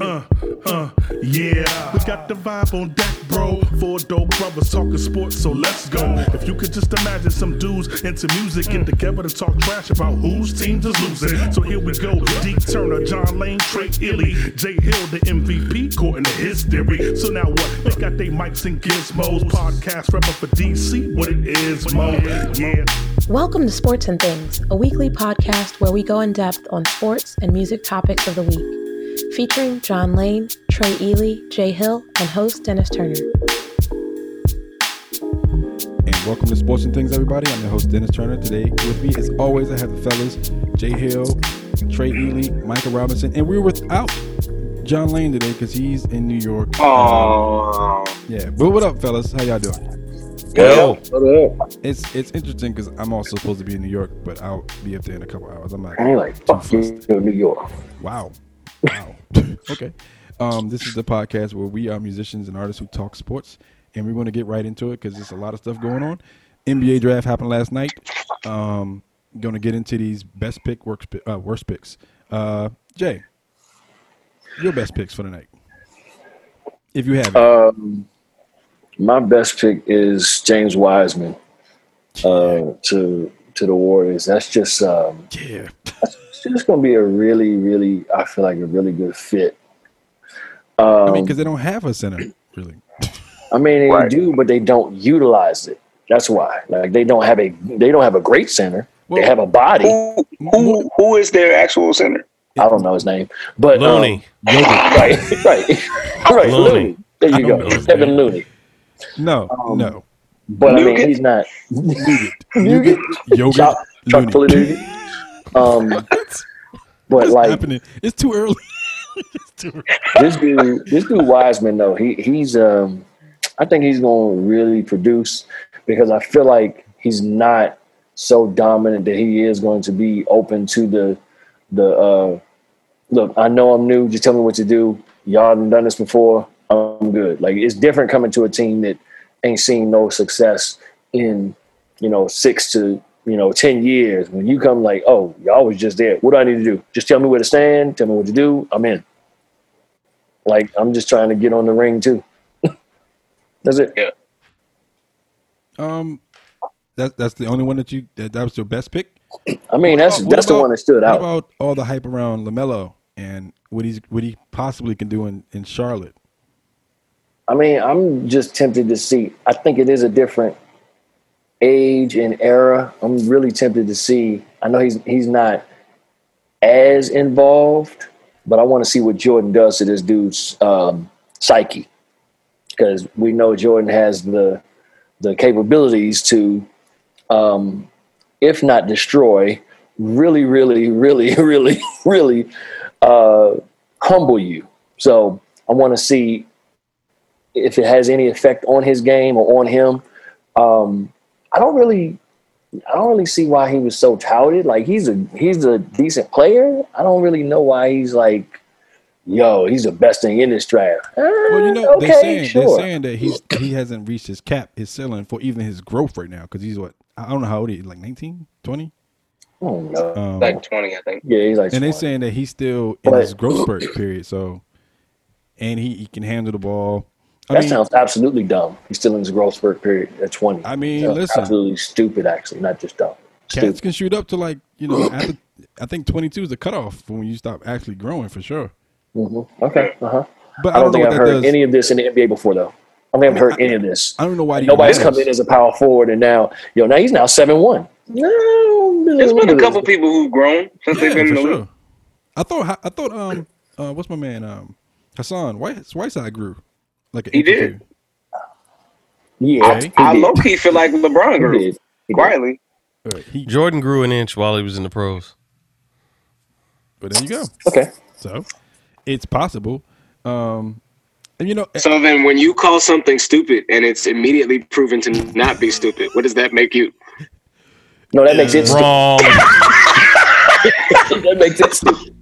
Uh, uh, yeah. We got the vibe on deck, bro. Four dope brothers talking sports, so let's go. If you could just imagine some dudes into music get together to talk trash about whose teams is losing. So here we go. D Turner, John Lane, Trey Ely, Jay Hill, the MVP, caught in history. So now what? They got their mics and gizmos. Podcast rapper for DC, what it is, Mo. Yeah. Welcome to Sports and Things, a weekly podcast where we go in depth on sports and music topics of the week featuring John Lane, Trey Ely, Jay Hill, and host Dennis Turner. And welcome to Sports and Things, everybody. I'm your host, Dennis Turner. Today, with me, as always, I have the fellas Jay Hill, Trey Ely, Michael Robinson, and we're without John Lane today because he's in New York. Oh, yeah. But what up, fellas? How y'all doing? Yo, It's it's interesting because I'm also supposed to be in New York, but I'll be up there in a couple hours. I'm like, I ain't like fuck you, New York. Wow. Wow. okay. Um, this is the podcast where we are musicians and artists who talk sports, and we're going to get right into it because there's a lot of stuff going on. NBA draft happened last night. Um, going to get into these best pick, worst, uh, worst picks. Uh, Jay, your best picks for the night, if you have. Um, my best pick is James Wiseman uh, to to the Warriors. That's just um, yeah. That's, just going to be a really, really, I feel like a really good fit. Um, I mean, because um, they don't have a center, really. I mean, they right. do, but they don't utilize it. That's why. Like they don't have a they don't have a great center. Well, they have a body. Who, who, who is their actual center? I don't know his name, but Looney. Um, right, right, right. Looney. There you go, Kevin Looney. No, um, no. But I mean, he's not. Nugent. Nugent. Yogurt. Chuck, Chuck um, but like, happening? It's too early. it's too early. this dude, this dude Wiseman though, he he's um, I think he's going to really produce because I feel like he's not so dominant that he is going to be open to the the uh, look. I know I'm new. Just tell me what to do. Y'all haven't done this before. I'm good. Like it's different coming to a team that ain't seen no success in you know six to you know, 10 years, when you come like, oh, y'all was just there. What do I need to do? Just tell me where to stand, tell me what to do. I'm in. Like, I'm just trying to get on the ring too. that's it. Yeah. Um, that, that's the only one that you, that, that was your best pick? I mean, that's, about, that's the one that stood out. What about all the hype around LaMelo and what he's, what he possibly can do in, in Charlotte? I mean, I'm just tempted to see. I think it is a different age and era, I'm really tempted to see. I know he's he's not as involved, but I want to see what Jordan does to this dude's um, psyche, because we know Jordan has the the capabilities to, um, if not destroy, really, really, really, really, really uh, humble you. So I want to see if it has any effect on his game or on him. Um, I don't really I don't really see why he was so touted. Like he's a he's a decent player. I don't really know why he's like, yo, he's the best thing in this draft. Well, you know, okay, they're saying sure. they're saying that he's he hasn't reached his cap, his ceiling for even his growth right now because he's what I don't know how old he is, like 19, 20? Oh no, um, like twenty, I think. Yeah, he's like. And they're saying that he's still in but, his growth spurt period. So, and he, he can handle the ball. I that mean, sounds absolutely dumb. He's still in his growth spurt period at 20. I mean, listen. Absolutely stupid, actually, not just dumb. Stupid. Cats can shoot up to like, you know, after, I think 22 is the cutoff for when you stop actually growing for sure. Mm-hmm. Okay. Uh huh. But I don't know think I've heard does. any of this in the NBA before, though. I haven't heard heard any of this. I don't know why Nobody's come in as a power forward, and now, yo, now he's now seven one. No, There's been a couple people who've grown since Yeah, they've been in the sure. league. I thought I thought um uh what's my man um Hassan White Whiteside grew like He inch did. Yeah, Okay. he I did. low key feel like LeBron He grew did. He quietly. Uh, he, Jordan grew an inch while he was in the pros. but there you go. Okay. So it's possible. Um, and you know, So then, when you call something stupid and it's immediately proven to not be stupid, what does that make you? No, that makes it stupid. Wrong. that makes it stupid.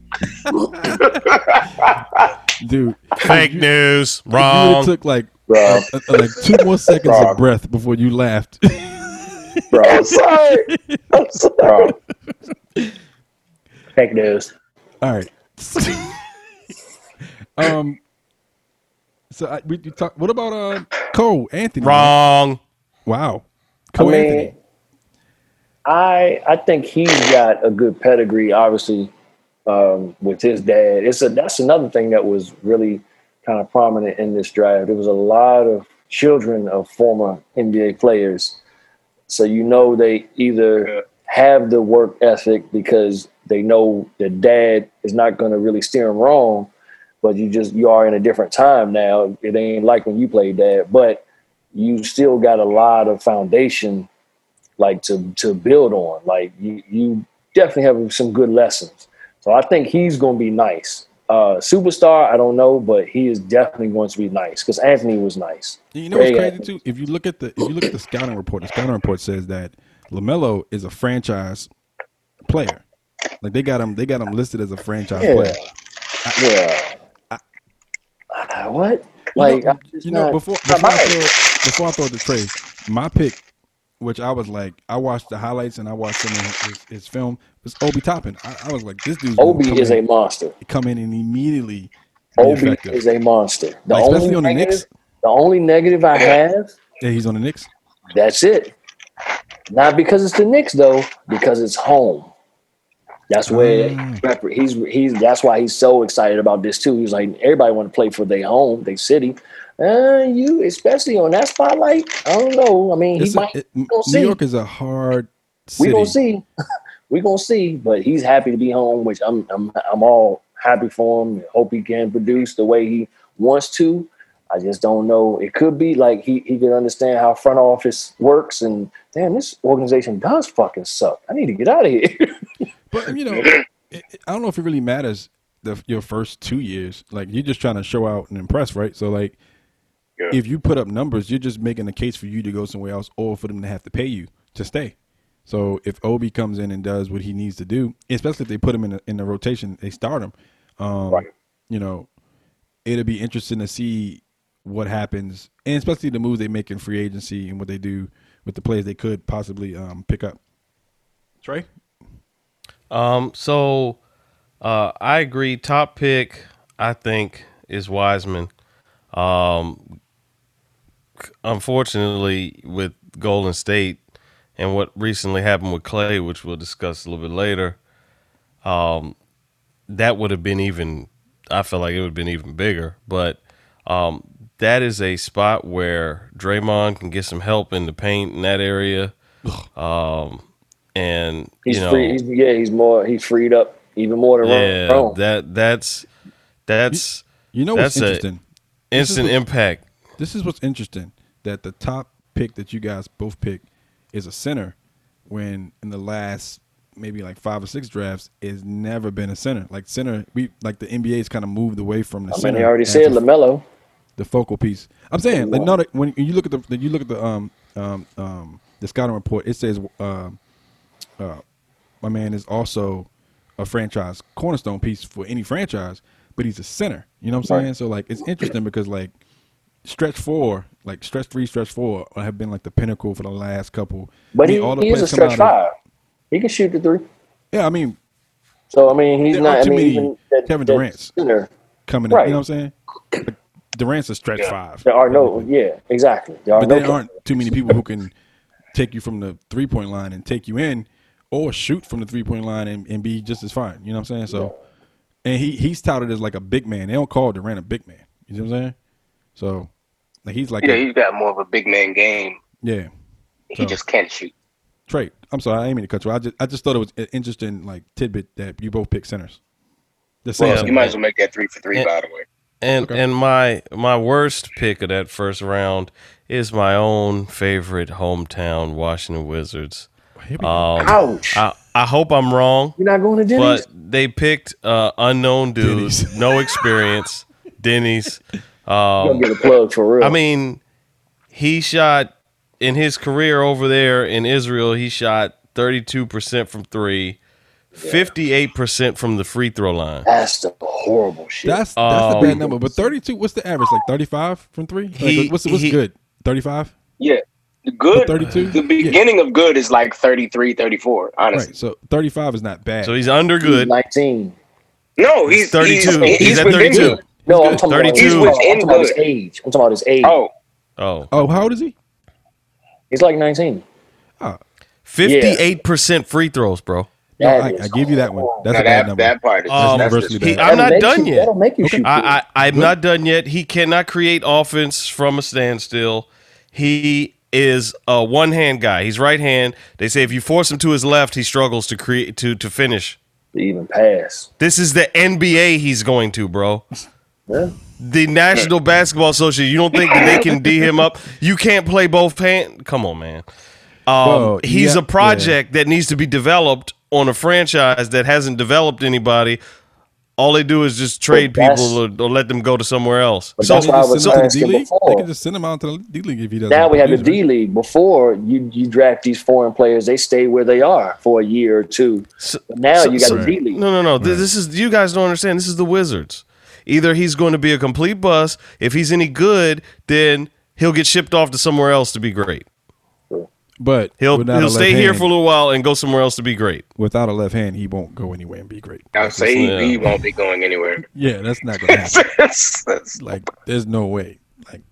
dude, Fake news. you would've Wrong. took like Bro, uh, like two more seconds Wrong. of breath before you laughed. bro. I'm sorry. I'm sorry. Fake news. All right. um. So I, we you talk. What about uh Cole Anthony? Wrong. Wow. I Cole mean, Anthony. I I think he's got a good pedigree, obviously, um, with his dad. It's a that's another thing that was really kind of prominent in this draft. There was a lot of children of former NBA players, so you know they either have the work ethic because they know their dad is not going to really steer them wrong, but you just you are in a different time now. It ain't like when you played dad, but you still got a lot of foundation like to to build on. Like you you definitely have some good lessons. So I think he's going to be nice. Uh, superstar, I don't know, but he is definitely going to be nice because Anthony was nice. You know what's Very crazy Anthony. too? If you look at the if you look at the scouting report, the scouting report says that Lamelo is a franchise player. Like they got him, they got him listed as a franchise Yeah. player. Yeah. Uh, what? You Like know, I'm just you know, not- before before I, throw, before I throw the trade, my pick, which I was like, I watched the highlights and I watched of his, his film, was Obi Toppin. I, I was like, this dude. Obi is in, a monster. come in and immediately Obi is a monster. The Like, especially only on the negative, Knicks. the only negative I have, yeah, he's on the Knicks. that's it. Not because it's the Knicks though, because it's home. That's where Mm. he's he's. That's why he's so excited about this too. He's like everybody want to play for their home, their city. Uh, you especially on that spotlight. I don't know. I mean, he It's a- might. it- New see. York is a hard we city. gonna see. we gonna see. But he's happy to be home, which I'm I'm I'm all happy for him. Hope he can produce the way he wants to. I just don't know. It could be like he he can understand how front office works, and damn, this organization does fucking suck. I need to get out of here. But you know, it, it- I don't know if it really matters the your first two years. Like you're just trying to show out and impress, right? So like, Yeah. if you put up numbers, you're just making a case for you to go somewhere else, or for them to have to pay you to stay. So if Obi comes in and does what he needs to do, especially if they put him in a, in the rotation, they start him. Um, Right. You know, it'll be interesting to see what happens, and especially the moves they make in free agency and what they do with the players they could possibly um, pick up. Trey, Um, so uh, I agree. Top pick, I think, is Wiseman. Um, unfortunately, with Golden State and what recently happened with Klay, which we'll discuss a little bit later, um, that would have been even. I feel like it would have been even bigger, but um, that is a spot where Draymond can get some help in the paint in that area. Um, and he's you know, free. He's, yeah, he's more. He's freed up even more than yeah, Ron. that that's that's you know what's That's a- interesting? instant impact. This is what's interesting that the top pick that you guys both picked is a center, when in the last maybe like five or six drafts is never been a center. Like center, we like the NBA's kind of moved away from the I mean, center. they already said Lamelo. the focal piece. I'm saying like no, that- when you look at the you look at the um um um the scouting report, it says um uh, my man is also a franchise cornerstone piece for any franchise, but he's a center. You know what I'm Right. saying? So like it's interesting because like stretch four, like stretch three, stretch four uh, have been like the pinnacle for the last couple. But I he, mean, all the he is a come stretch out of- five. He can shoot the three. Yeah, I mean So I mean, he's not. aren't I too mean, many even that, Kevin Durant's. center, coming in, Right. you know what I'm saying? Like, Durant's a stretch five. There are no. Yeah, exactly. There but no. there aren't too many people who can take you from the three point line and take you in, or shoot from the three point line and, and be just as fine. You know what I'm saying? So and he he's touted as like a big man. They don't call Durant a big man. You know what I'm saying? So like he's like Yeah, a- he's got more of a big man game. yeah. He So- just can't shoot. Trey, I'm sorry, I ain't mean to cut you. I just I just thought it was an interesting like tidbit that you both picked centers. The same Well, center. you might as well make that three for three, Yeah. by the way. And and my my worst pick of that first round is my own favorite hometown Washington Wizards. Here. Um, Ouch. I, I hope I'm wrong, You're not going to Denny's? but they picked uh, unknown dudes, no experience, Denny's. I'm Um, going to get a plug for real. I mean, he shot in his career over there in Israel. He shot 32 percent from three, 58 percent from the free throw line. that's the horrible shit. That's that's a Um, bad number. But 32, what's the average? Like 35 from three? Like, He- what's what's he- good? 35? Yeah. Good, 32? the beginning of good is like 33, 34, honestly. Right. So 35 is not bad. So he's under He's good. 19. No, he's 32. He's, He's at 32. good. No, I'm talking, about, 32. he's He's within within I'm talking about his age. I'm talking about his age. Oh, Oh, oh, how old is he? He's like 19. 58 percent free throws, bro. No, I, I give you that one. That's now a bad that, number. that part is Um, that's universally just, He. I'm That'll not done you- yet. That'll make you shoot. I, I I'm not done yet. He cannot create offense from a standstill. He is a one hand guy. He's right hand. They say if you force him to his left, he struggles to create to to finish. to even pass. This is the NBA he's going to, bro. Yeah. The National Basketball Association. You don't think that they can D him up? You can't play both hand. Come on, man. Um, Well, he's yeah, a project that needs to be developed on a franchise that hasn't developed anybody. All they do is just trade people or, or let them go to somewhere else. But So, that's why I was send the asking D League. They can just send him out to the D League if he doesn't. Now we have the D? League. Before you you draft these foreign players, they stay where they are for a year or two. So- now so- you got so- the D League. No, no, no. Th- This is you guys don't understand. This is the Wizards. Either he's going to be a complete bust. If he's any good, then he'll get shipped off to somewhere else to be great. But He'll he'll left stay here for a little while and go somewhere else to be great. Without a left hand, he won't go anywhere and be great. I'll say he, Yeah. he won't be going anywhere. Yeah, that's not gonna happen. That's- that's- like, there's no way. Like,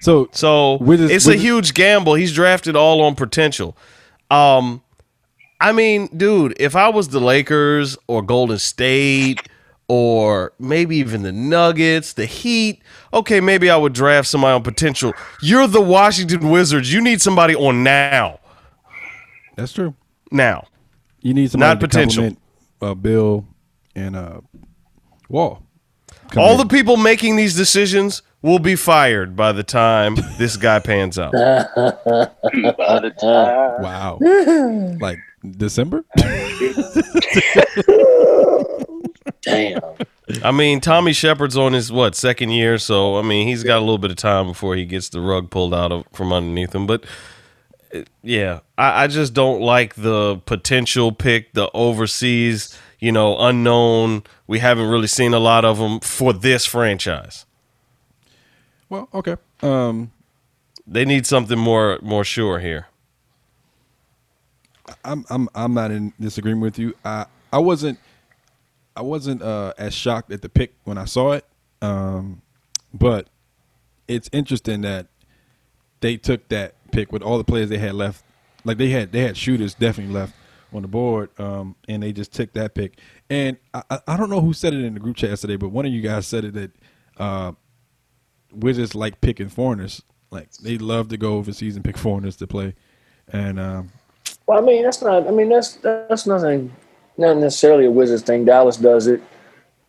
so So Wizards- it's a Wizards- huge gamble. He's drafted all on potential. Um, I mean, dude, if I was the Lakers or Golden State or maybe even the Nuggets, the Heat, okay, maybe I would draft somebody on potential. You're the Washington Wizards. You need somebody on now. that's true. Now. You need somebody Not to potential. Uh, Beal and uh, Wall. Come All in. the people making these decisions will be fired by the time this guy pans out. by the time. wow, like December. Damn. I mean, Tommy Sheppard's on his what second year, so I mean, he's got a little bit of time before he gets the rug pulled out of from underneath him. But uh, yeah, I, I just don't like the potential pick, the overseas, you know, unknown. We haven't really seen a lot of them for this franchise. well, okay. Um, They need something more more sure here. I'm I'm I'm not in disagreement with you. I I wasn't I wasn't uh, as shocked at the pick when I saw it, um, but it's interesting that they took that pick with all the players they had left. Like they had they had shooters definitely left on the board, um, and they just took that pick. And I, I don't know who said it in the group chat yesterday, but one of you guys said it that uh, Wizards like picking foreigners. Like they love to go overseas and pick foreigners to play, and um, Well, I mean, that's not. I mean, that's that's nothing. Not necessarily a Wizards thing. Dallas does it.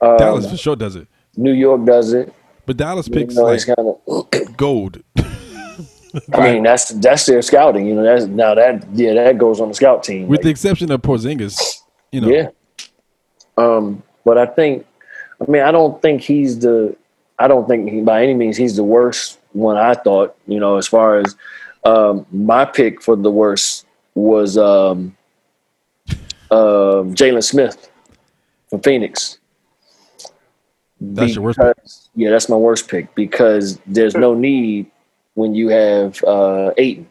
Um, Dallas for sure does it. New York does it. But Dallas You picks know, like kind of. gold. I mean, that's that's their scouting. You know, that's now that yeah, that goes on the scout team. with Like, the exception of Porzingis, you know. Yeah. Um, but I think, I mean, I don't think he's the, I don't think he, by any means he's the worst one. I thought, you know, as far as um, my pick for the worst was um, um, Jalen Smith from Phoenix. That's your worst pick? Yeah, that's my worst pick because there's no need when you have uh, Ayton.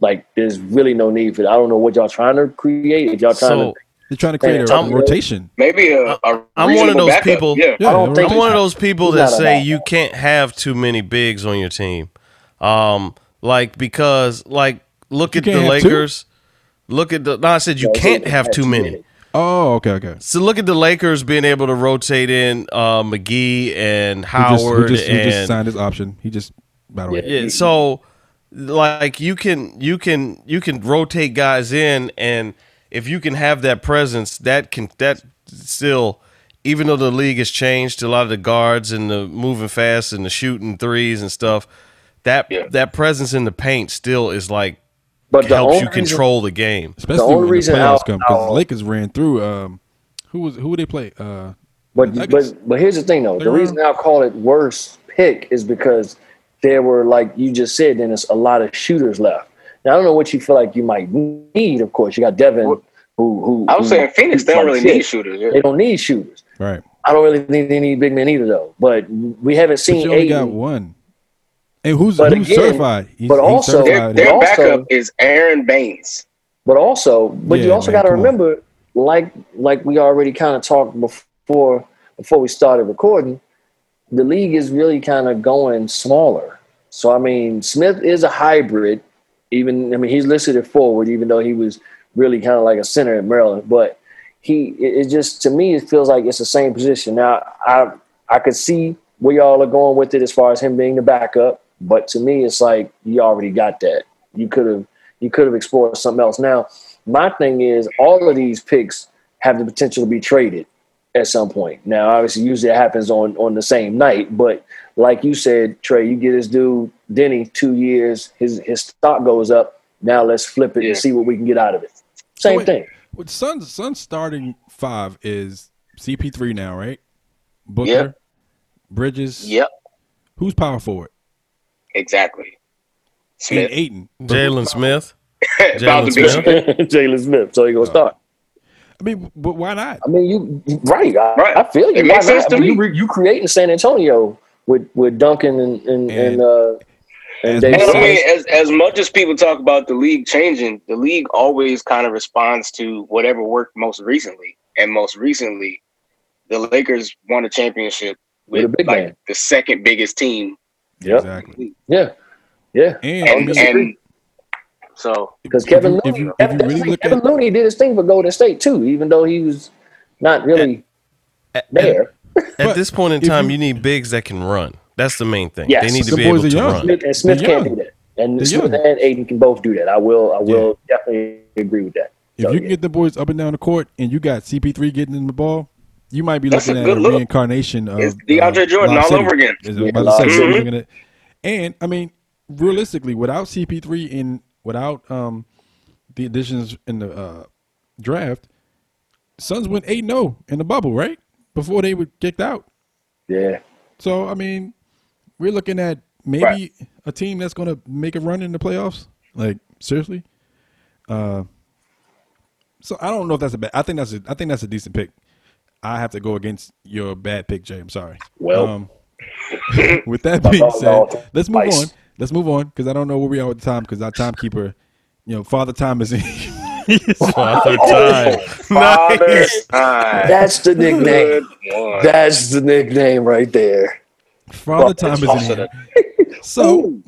Like, there's really no need for that. I don't know what y'all trying to create. If y'all trying So to They're trying to create a Tom- rotation. Maybe a, a I'm one of those backup. people- Yeah. Yeah, I don't think I'm one of those people that say you can't have too many bigs on your team. Um, like because like look at the Lakers. two? Lakers. Look at the. No, I said you Yeah, can't have have too too many. many. Oh, okay, okay. So look at the Lakers being able to rotate in uh, McGee and Who just, who Howard just, who just signed his option. He just by the way. yeah. So like you can you can you can rotate guys in, and if you can have that presence, that can that still. Even though the league has changed, a lot of the guards and the moving fast and the shooting threes and stuff, that that presence in the paint still is like But the helps only you reason- control the game. Especially only when reason the how- playoffs come because the Lakers ran through. Um, who was who would they play? Uh, But Nuggets. but but here's the thing though. They The were- reason I call it worse pick is because there were like you just said, then there's a lot of shooters left. Now I don't know what you feel like you might need. Of course, you got Devin, who who I was who- saying Phoenix, they don't like really shit. need shooters. yeah. They don't need shooters. right. I don't really think they need big men either though. But we haven't But seen you only Ayton. got one. And who's But who's again- certified? He's, but also- Their, certified. their also- backup is Aron Baynes. But also, but you also got to come on. remember, like like we already kind of talked before before we started recording, the league is really kind of going smaller. So I mean, Smith is a hybrid. Even I mean, he's listed at forward, even though he was really kind of like a center in Maryland. But he, it, it just to me, it feels like it's the same position. Now, I I could see where y'all are going with it as far as him being the backup, but to me, it's like you already got that. You could have you could have explored something else. Now, my thing is all of these picks have the potential to be traded at some point. Now, obviously, usually it happens on on the same night, but like you said, Trey, you get this dude Deni two years, his his stock goes up. Now let's flip it Yeah. and see what we can get out of it. Same wait. thing. With Suns, Suns starting five is CP3 now, right? Booker, Yep. Bridges. Yep, Who's power forward? Exactly. And Smith. Ayton. Jalen Smith. About to be Jalen Smith. Jalen Smith. So he gonna start. I mean, but why not? I mean, you you- right? I, Right. I feel you. It makes Why not? sense to I mean, me. You, re- you creating San Antonio with with Duncan and and and, And- uh, and as And I mean, as as much as people talk about the league changing, the league always kind of responds to whatever worked most recently. And most recently, the Lakers won a championship With with, a big like man. the second biggest team. Yep. Exactly. Yeah, yeah. And, And, and so Because Kevin you- if Looney, you- if Kevin, you really look Kevin at- Looney did his thing for Golden State too, even though he was not really At, there. at this point in time, you- you, need bigs that can run. That's the main thing. Yes. they need to The be able to young. run. Smith, and Smith can't do that, and They're Smith young. and Ayton can both do that. I will, I will definitely agree with that. if So, you can yeah. get the boys up and down the court, and you got CP3 getting in the ball, you might be looking at a look. reincarnation of It's DeAndre uh, Jordan all City. over again. Is Yeah, about to say, at- And I mean, realistically, without CP3 and without um, the additions in the uh, draft, Suns went eight 0 in the bubble, right? Before they were kicked out. yeah, So I mean, we're looking at maybe Right. a team that's going to make a run in the playoffs. Like seriously. Uh, so I don't know if that's a bad. I think that's a. I think that's a decent pick. I have to go against your bad pick, Jay. I'm sorry. Well. um, with that being said, let's move twice. on. Let's move on because I don't know where we are with the time because our timekeeper, you know, Father Time is in. Father time. Father Nice. time. that's the nickname. That's the nickname right there. Father Time is in here. So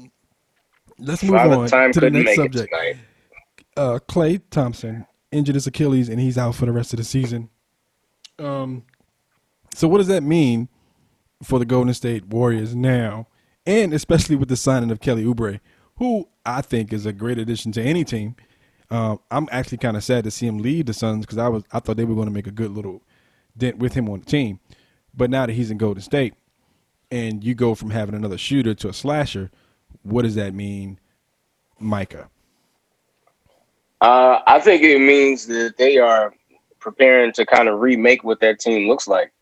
let's move Father on time to the next subject. uh, Klay Thompson injured his Achilles and he's out for the rest of the season. Um, so what does that mean for the Golden State Warriors now, and especially with the signing of Kelly Oubre, who I think is a great addition to any team. Um, I'm actually kind of sad to see him leave the Suns because I was I thought they were going to make a good little dent with him on the team, but now that he's in Golden State, and you go from having another shooter to a slasher, what does that mean, Micah? Uh, I think it means that they are preparing to kind of remake what that team looks like.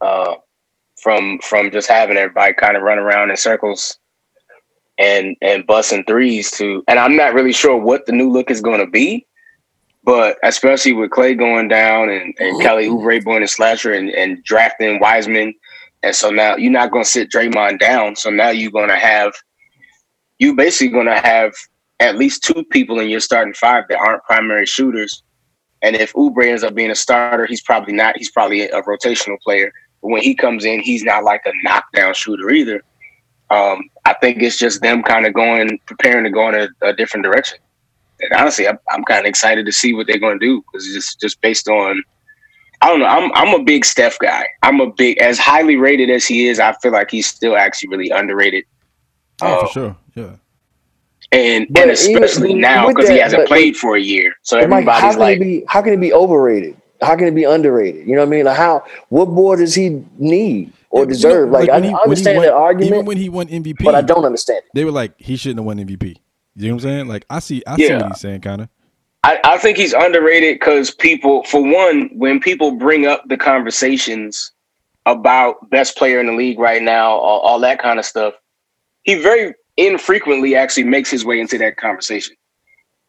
Uh, from from just having everybody kind of run around in circles and and busting threes to, and I'm not really sure what the new look is going to be, but especially with Klay going down and, and Kelly Oubre being a slasher and, and drafting Wiseman, and so now you're not going to sit Draymond down. So now you're going to have you basically going to have at least two people in your starting five that aren't primary shooters. And if Oubre ends up being a starter, he's probably not. He's probably a rotational player. But when he comes in, he's not like a knockdown shooter either. Um, I think it's just them kind of going, preparing to go in a, a different direction. and honestly, I'm, I'm kind of excited to see what they're going to do because just just based on, I don't know, I'm I'm a big Steph guy. I'm a big as highly rated as he is. I feel like he's still actually really underrated. Oh, Uh, for sure. Yeah. And But and especially even now because he hasn't but- played for a year, so But Mike, how everybody's can like, it be? How can it be overrated? How can it be underrated? You know what I mean? Like how? What more does he need or Yeah, you know, deserve? like, I, when he- I when he understand won- that argument, Even when he won MVP, but I don't understand it. They were like, he shouldn't have won MVP. You know what I'm saying? Like, I see, I see what he's saying, kind of. I, I think he's underrated because people, for one, when people bring up the conversations about best player in the league right now, all, all that kind of stuff, he very infrequently actually makes his way into that conversation.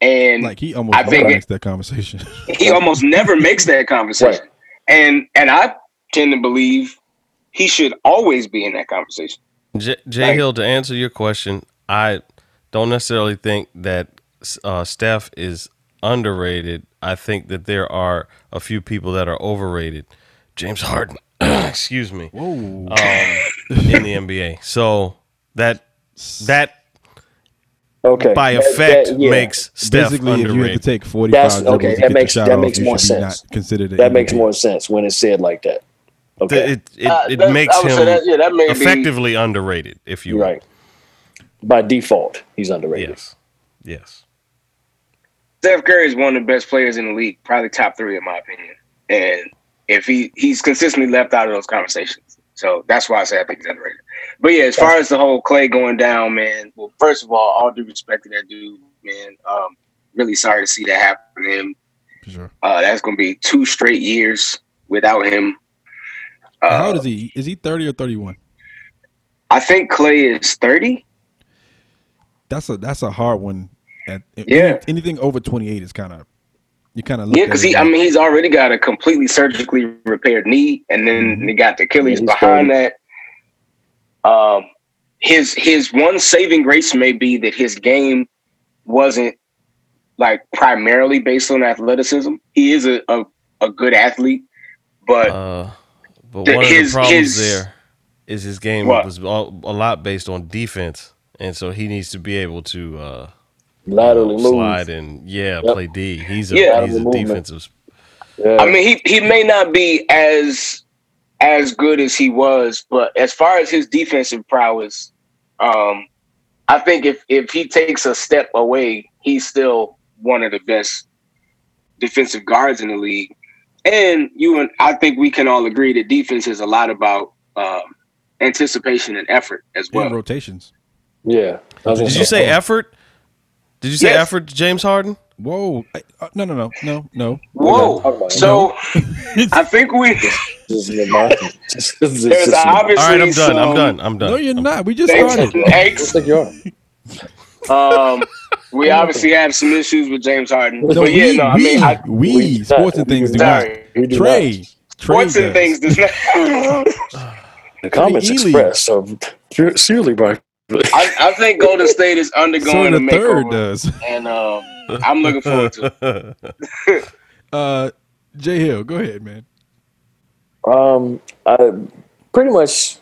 And Like, he almost I think makes that conversation. he almost never makes that conversation. And and I tend to believe he should always be in that conversation. J, J Hill, to answer your question, I don't necessarily think that uh, Steph is underrated. I think that there are a few people that are overrated. James Harden, excuse me, Whoa. um, in the NBA. So that that Okay, by effect that- yeah. makes Steph Basically, if you had to take 45 That's dribbles okay. to That get makes your shot that off, makes you more should be sense. not considered an That makes MVP. more sense when it's said like that. Okay, The- it it, Uh, it that- makes I would say him that- yeah, that may be- effectively underrated, if you you're will. right. By default, he's underrated. Yes, yes. Steph Curry is one of the best players in the league, probably top three in my opinion. And if he he's consistently left out of those conversations, so that's why I say I underrated. But yeah, as far as the whole Klay going down, man. Well, first of all, all due respect to that dude, man. Um, really sorry to see that happen to him. Sure. Uh, that's going to be two straight years without him. Uh, How old is he? Is he 30 or 31? I think Klay is thirty. That's a that's a hard one. At, Yeah. Anything over 28 is kind of you kind of Yeah, because he, I mean, he's already got a completely surgically repaired knee, and then Mhm. he got the Achilles Yeah, he's behind that. Um, his his one saving grace may be that his game wasn't like primarily based on athleticism. He is a a, a good athlete, but Uh, but The- one of his- the problems his- there is his game What? was a lot based on defense, and so he needs to be able to uh, Laterally move. slide and yeah, Yep. play D. He's a Yeah. he's a movement. defensive. Yeah. I mean, he he may not be as as good as he was, but as far as his defensive prowess, um, I think if if he takes a step away, he's still one of the best defensive guards in the league. And you and I think we can all agree that defense is a lot about um, anticipation and effort as well. and rotations. yeah. I was gonna Did you say effort? Did you say Yes. effort, James Harden? Whoa! I, uh, no, no, no, no, no. Whoa! Talk. So I think we Just in my- just- just- there's obviously All right, I'm done. I'm done. I'm done. No, you're I'm- not. We just Thanks, started. thanks. Like you are. Um, we obviously have some issues with James Harden, No, but yeah, we, no, I we, mean, I, we, we- sports and things do not. sorry, We do Trey, not. Trey sports and things does not. The comments Ely. expressed are purely by. I, I think Golden State is So undergoing a the third makeover, does. and um, I'm looking forward to. it. Uh, Jay Hill, go ahead, man. Um, I, pretty much,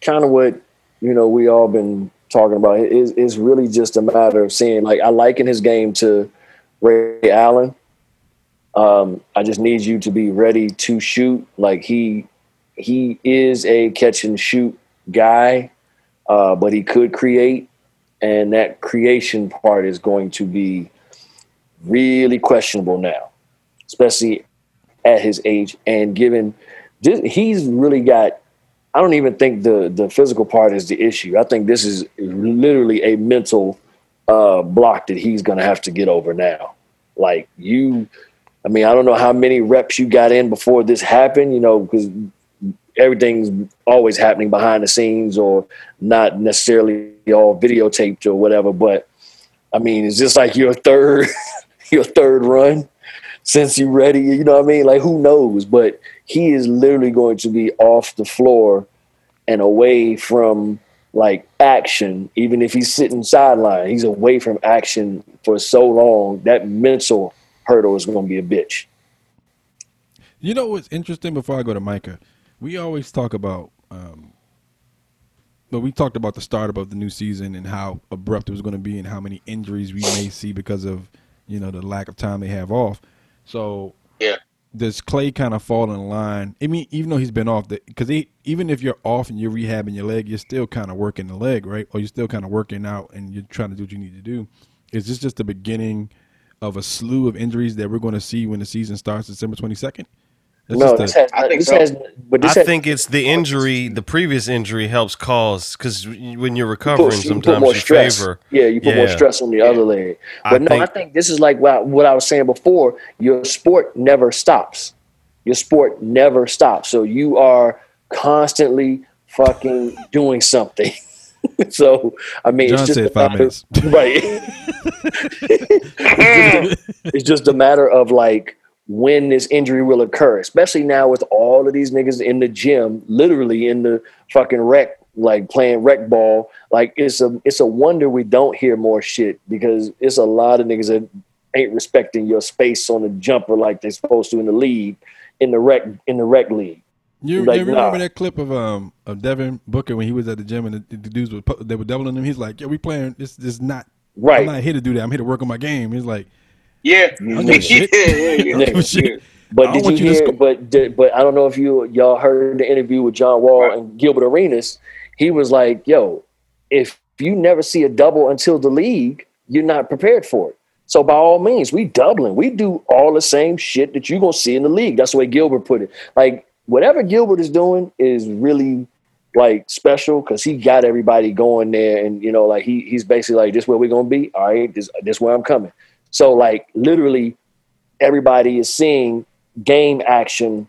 kind of what you know we all been talking about is is really just a matter of seeing. Like I liken his game to Ray Allen. Um, I just need you to be ready to shoot. Like he he is a catch and shoot guy, uh, but he could create, and that creation part is going to be really questionable now, especially at his age. And given he's really got i don't even think the the physical part is the issue. I think this is literally a mental uh block that he's gonna have to get over now. Like you i mean i don't know how many reps you got in before this happened you know because everything's always happening behind the scenes or not necessarily all videotaped or whatever but i mean it's just like your third your third run since you ready, you know what I mean? Like who knows? But he is literally going to be off the floor and away from like action, even if he's sitting sideline, he's away from action for so long. That mental hurdle is going to be a bitch. You know what's interesting? Before I go to Micah, we always talk about, um, but we talked about the startup of the new season and how abrupt it was going to be and how many injuries we may see because of you know, the lack of time they have off. So Yeah. does Klay kind of fall in line? I mean, even though he's been off, because even if you're off and you're rehabbing your leg, you're still kind of working the leg, right? Or you're still kind of working out and you're trying to do what you need to do. Is this just the beginning of a slew of injuries that we're going to see when the season starts December 22nd? That's no, just this a- has, I think this so. has, but this I has, think it's the injury. The previous injury helps cause because when you're you recovering, put, you put sometimes more you stress. favor. Yeah, you put more stress on the other leg. I But no, I think- think this is like what I, what I was saying before. Your sport never stops. Your sport never stops. So you are constantly fucking doing something. so I mean, John it's just said five matter- minutes. right? it's, just a, it's just a matter of like when this injury will occur, especially now with all of these niggas in the gym, literally in the fucking rec, like playing rec ball. Like it's a it's a wonder we don't hear more shit because it's a lot of niggas that ain't respecting your space on the jumper like they're supposed to in the league, in the rec in the rec league. You, Like, you remember nah. that clip of um of Devin Booker when he was at the gym and the, the dudes were they were doubling him? He's like, "Yeah, we playing. This is not. Right. I'm not here to do that. I'm here to work on my game." He's like, Yeah. "I don't give a shit. Yeah, yeah, yeah. I don't give a Nigga. shit. I But did you you hear? sco- but did, but I don't know if you y'all heard the interview with John Wall Right. and Gilbert Arenas. He was like, "Yo, if you never see a double until the league, you're not prepared for it. So by all means, we doubling. We do all the same shit that you're gonna see in the league. That's the way Gilbert put it. Like whatever Gilbert is doing is really like special because he got everybody going there, and you know, like he he's basically like, this where we're gonna be. All right, this this where I'm coming. So like literally, everybody is seeing game action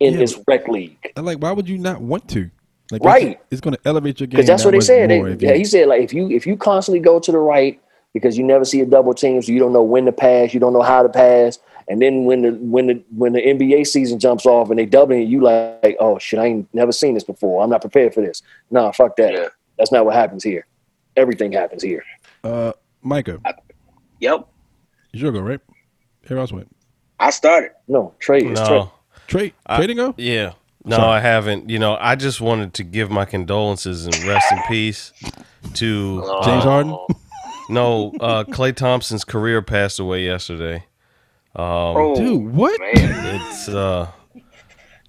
in Yeah, this but- rec league. I'm like, why would you not want to? Like, Right. It's, it's going to elevate your game. because that's that what they said. They, yeah, you- he said like if you if you constantly go to the right because you never see a double team, so you don't know when to pass, you don't know how to pass, and then when the when the when the NBA season jumps off and they doubling you like oh shit, I ain't never seen this before. I'm not prepared for this. Nah, fuck that. Yeah. That's not what happens here. Everything happens here. uh, Micah, Yep. It's your go, right? Everybody else went. I started. No, trade. No, Trade, I- trading go. yeah, no, Sorry. I haven't. You know, I just wanted to give my condolences and rest in peace to James uh, Harden. No, uh, Klay Thompson's career passed away yesterday. Um, Oh, Dude, what? man. it's uh,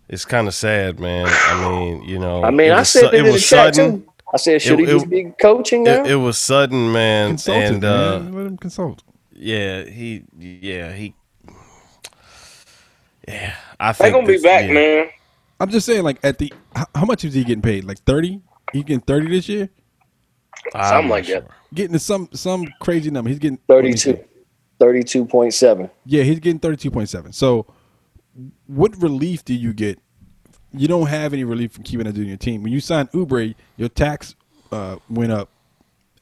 it's kind of sad, man. I mean, you know, I mean, it I said su- it, in the chat too. I said, should It- he just be coaching now? It, it was sudden, man, Consultant, and uh, man. Let him consult. Yeah, he, yeah, he, yeah. I think They think gonna be back, yeah. man. I'm just saying, like, at the how, how much is he getting paid? Like thirty? He getting thirty this year? I'm Something not like that. Getting to some some crazy number. He's getting let 32. 32.7. Yeah, he's getting thirty two point seven. So, what relief do you get? You don't have any relief from keeping that dude on your team. When you signed Oubre, your tax uh, went up.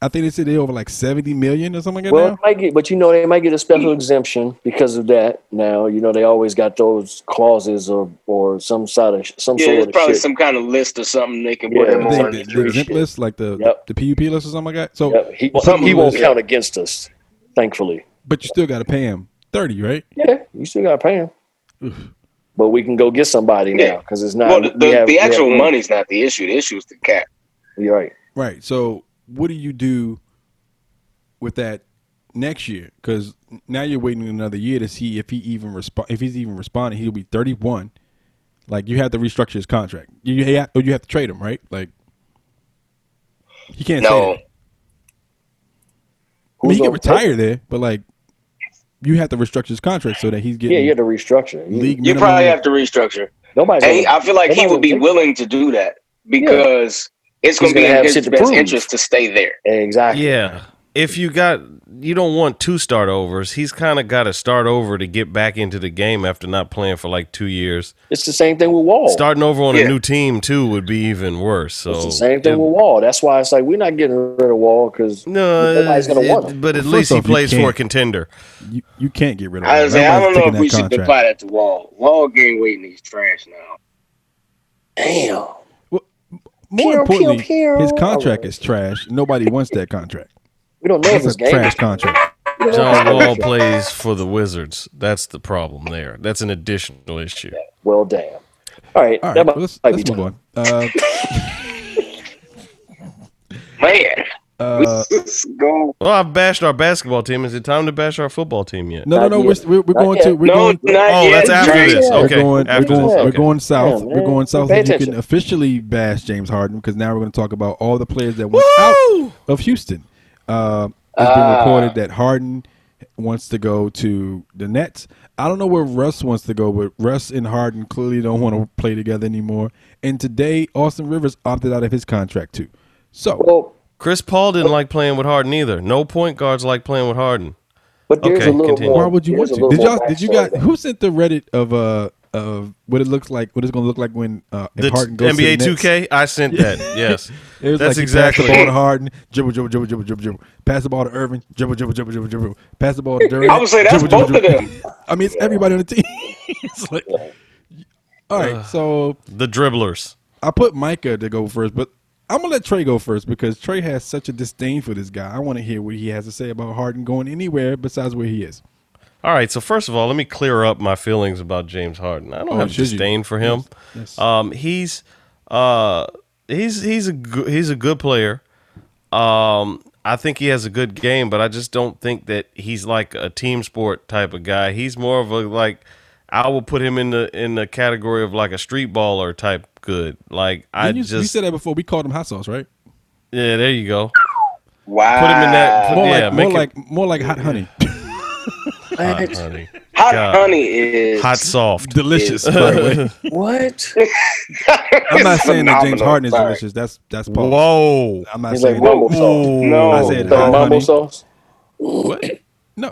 I think they said they over like seventy million or something like that. Well, might get, but you know, they might get a special exemption because of that. Now, you know, they always got those clauses or or some sort of some Yeah, sort it's of probably shit. some kind of list or something they can put Yeah, him the, on. the, the the exempt list, like the Yep. the PUP list or something like that. So, Yep, he, Well, he won't yeah. count against us, thankfully. but you still got to pay him thirty, right? Yeah, you still got to pay him. But we can go get somebody now because it's not. Well, the, we have- the we have actual money's not the issue. The issue is the cap. You're right. Right. So, what do you do with that next year? Because now you're waiting another year to see if he even respond. If he's even responding, he'll be 31. Like you have to restructure his contract. You have, or you have to trade him, right? Like he can't No, that. I mean, he can gonna retire there, but like you have to restructure his contract so that he's getting Yeah, you have to restructure. You- league you probably have to restructure. Nobody's. And I feel like he would be willing to do that because it's going to be in his best prove. interest to stay there. Exactly. Yeah. If you got you don't want two start overs, he's kind of got to start over to get back into the game after not playing for like 2 years. It's the same thing with Wall. Starting over on Yeah. a new team too would be even worse. So it's the same thing it- with Wall. That's why it's like we're not getting rid of Wall because no, uh, nobody's gonna want him. but at Well, least first he plays for a contender. You, you can't get rid of. I, him. was saying, I don't know if we that should contract. apply that to Wall. Wall game waiting, he's trash now. damn. More Pew, pew, importantly, pew. his contract is trash. Nobody wants that contract. We don't know if It's his a game. trash contract. We don't know if John his Wall plays for the Wizards. That's the problem there. That's an additional issue. Well, damn. All right, All that might, well, let's, let's be move on. Uh, Man, uh, Let's go. Well, I've bashed our basketball team. Is it time to bash our football team yet? No, no, Not no. We're, yet. we're, we're Not going yet. to. We're No, going. not Oh, yet. that's after Drake. this. Yeah. Okay, We're going, after we're going, this. we're going south. Yeah, we're going south. Pay And you can officially bash James Harden because now we're going to talk about all the players that went Woo! out of Houston. Uh, it's been Ah. reported that Harden wants to go to the Nets. I don't know where Russ wants to go, but Russ and Harden clearly don't want to play together anymore. And today, Austin Rivers opted out of his contract too. So Well, Chris Paul didn't like playing with Harden either. No point guards like playing with Harden. but there's Okay, a little continue. more. why would you want to? a Did y'all? Did you backstory got who sent the Reddit of uh of what it looks like? What it's going to look like when uh if The Harden goes NBA to the Nets? 2K, I sent that. Yes. It was That's like he passed exactly the ball to Harden, dribble, dribble, dribble, dribble, dribble, dribble. Pass the ball to Irving, dribble, dribble, dribble, dribble, dribble. Pass the ball to Durant. I would say that's dribble, dribble, both of them. I mean, it's everybody on the team. it's like, all right, so the dribblers. I put Micah to go first, but I'm gonna let Trey go first because Trey has such a disdain for this guy. I want to hear what he has to say about Harden going anywhere besides where he is. All right, so first of all, let me clear up my feelings about James Harden. I don't Oh, have should you? disdain for him. Yes. Um, he's uh, he's he's a good, he's a good player. Um, I think he has a good game, but I just don't think that he's like a team sport type of guy. He's more of a like I will put him in the in the category of like a street baller type good. Like I Didn't you, just we said that before. We called him hot sauce, right? yeah, there you go. Wow. Put him in that. Put, More yeah, like more it like more like hot honey, hot honey, Hot God. honey is hot soft. delicious. by the way. What? I'm not saying that James Phenomenal. Harden is Sorry. delicious. That's that's Paul. Whoa. I'm not He's saying like mumble that. sauce. No. I said Like hot mumble honey. sauce. What? No.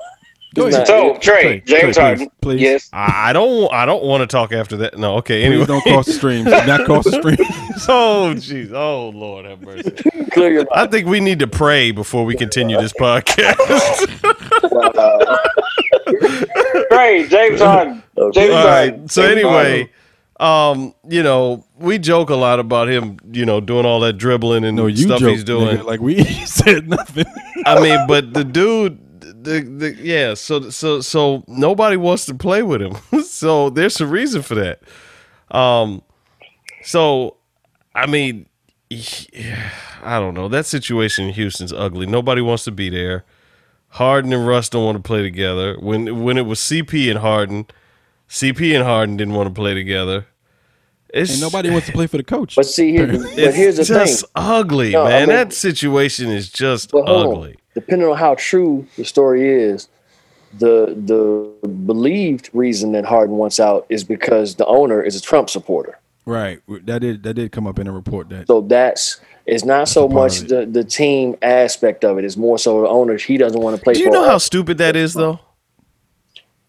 Go ahead. So Trey, Trey, James Trey, Harden. please, please. Yes. I I don't. I don't want to talk after that. No. Okay. Anyway. Please don't cross the streams. Not cross the streams. oh jeez. Oh Lord have mercy. Clear your I think we need to pray before we continue this podcast. Trey, James Harden. Okay. James All Harden. So James anyway, um, you know, we joke a lot about him, you know, doing all that dribbling and No, you stuff joke, he's doing. nigga. Like we said nothing. I mean, but the dude, the, the yeah. So so so nobody wants to play with him. so there's a reason for that. Um, so I mean, I don't know. That situation in Houston's ugly. Nobody wants to be there. Harden and Russ don't want to play together. When when it was CP and Harden, CP and Harden didn't want to play together. It's and nobody wants to play for the coach. But see, here, but here's the just thing. ugly, No, I man. mean- that situation is just ugly. on. Depending on how true the story is, the the believed reason that Harden wants out is because the owner is a Trump supporter. right. That did that did come up in a report that So that's it's not so much the, the team aspect of it. It's more so the owner. He doesn't want to play Do you for. know how stupid that is, though?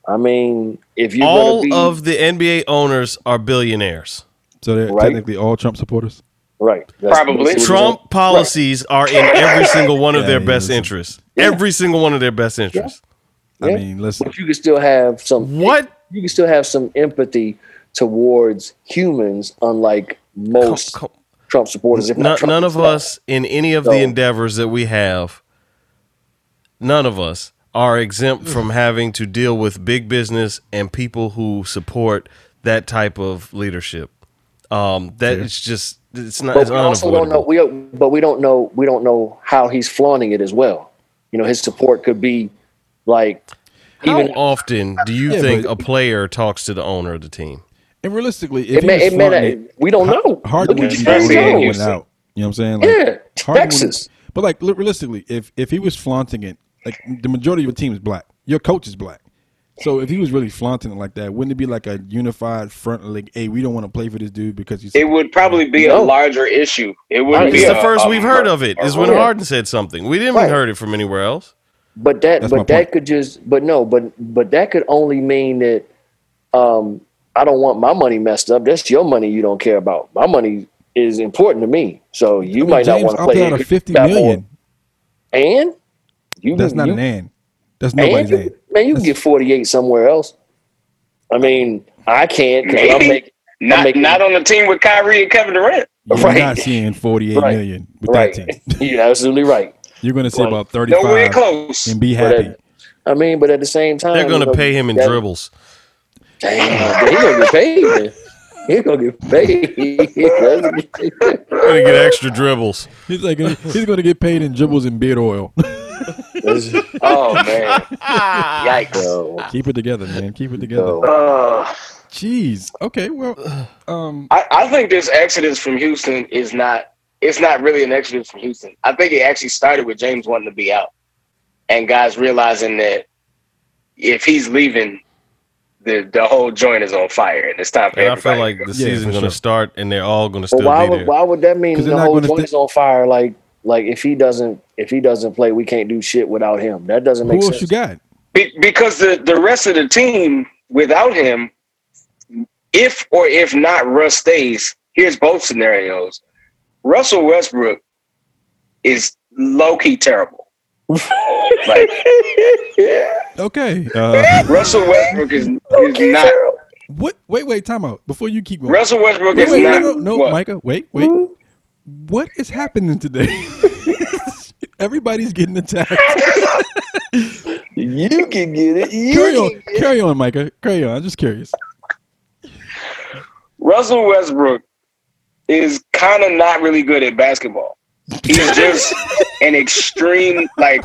I mean, if you're All be of the NBA owners are billionaires. so they're Right. technically all Trump supporters. Right, that's Probably. basically what Trump policies are in every single one of Yeah, their best listen. interests. Every single one of their best interests. I Yeah. mean, listen. But you can still have some. What? You can still have some empathy towards humans, unlike most Co- Trump supporters. If None, not Trump none of himself. us in any of So- the endeavors that we have, none of us are exempt from mm. having to deal with big business and people who support that type of leadership. Um, that Fair. it's just it's not But it's we also don't know. We but we don't know. We don't know how he's flaunting it as well. You know, his support could be like How even often do you Yeah, think but- a player talks to the owner of the team? And realistically, if it may. he was It may flaunting not, we don't know. Harden Look would at be James James doing Harden. it Jones. without. You know what I'm saying? Like, Yeah, Harden wouldn't- Texas. But like realistically, if if he was flaunting it, like the majority of your team is black, your coach is black. So if he was really flaunting it like that, wouldn't it be like a unified front? Like, hey, we don't want to play for this dude because he's It would probably be No. a larger issue. It wouldn't be It's a, the first a- we've heard of it. Is when Yeah. Harden said something. We didn't Right. heard it from anywhere else. But that, That's but that point. could just, but no, but but that could only mean that um, I don't want my money messed up. That's your money you don't care about. My money is important to me, so you I mean, might not want to play out of it. fifty That more. And you, That's not you, an and. That's and nobody's you, and. man. You can get forty eight somewhere else. I mean, I can't because I'm making Not making- not on the team with Kyrie and Kevin Durant. You're Right. not seeing forty-eight Right. million with right. that team. You're absolutely right. You're going to see Right. about Nowhere thirty-five close. and be happy. at- I mean, but at the same time, They're going to pay him in that- dribbles. Damn, he gonna get paid. Man. He gonna get paid. Gonna get extra dribbles. He's like he's going to get paid in dribbles and beard oil. Oh man, yikes! Yo, Keep it together, man. Keep it together. yo. Uh, Jeez. Okay. Well, um, I, I think this exodus from Houston is not. It's not really an exodus from Houston. I think it actually started with James wanting to be out, and guys realizing that if he's leaving, the the whole joint is on fire, and it's time for And I everybody. feel like the Yeah, season's for gonna sure. start, and they're all gonna Well, still why be would there. why would that mean the whole gonna joint's on fire? Like like if he doesn't if he doesn't play, we can't do shit without him. That doesn't who make else sense. you got? Be- because the the rest of the team without him, if or if not Russ stays, here's both scenarios. Russell Westbrook is low key terrible. like Okay. Uh, Russell Westbrook is, is not. what? Wait, wait. Time out. Before you keep going. Russell Westbrook Wait, is wait, no, not. no, no, what? Micah. Wait, wait. What is happening today? Everybody's getting attacked. You can get it. You carry can on, carry on, Micah. Carry on. I'm just curious. Russell Westbrook is kind of not really good at basketball. He's just an extreme, like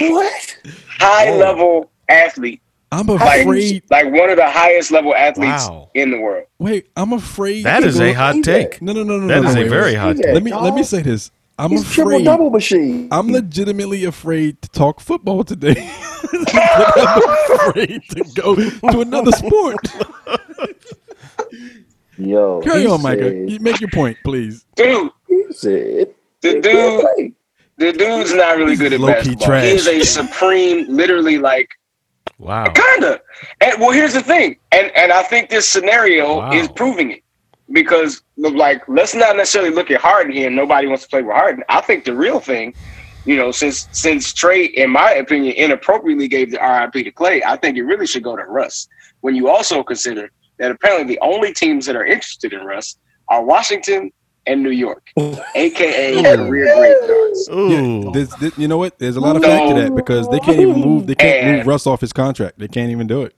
what? high level athlete. I'm Like, afraid. like one of the highest level athletes Wow. in the world. Wait, I'm afraid. That to is go- a hot take. No, no, no, no. That no, is no, a wait, very hot take. Let me let me say this. I'm He's triple afraid. double machine. I'm legitimately afraid to talk football today. I'm afraid to go to another sport. Yo, Carry he on, Micah. You Make your point, please. Dude, said, the dude, the dude's not really good at Low-key basketball. trash. He is a supreme, literally like Wow. kinda. And well, here's the thing, and and I think this scenario Wow. is proving it because like let's not necessarily look at Harden here. And nobody wants to play with Harden. I think the real thing, you know, since since Trey, in my opinion, inappropriately gave the RIP to Klay, I think it really should go to Russ. When you also consider that apparently the only teams that are interested in Russ are Washington and New York, aka career graveyards. Ooh. This, this- you know what? There's a lot of fact to that because they can't even move. They can't And- move Russ off his contract. They can't even do it.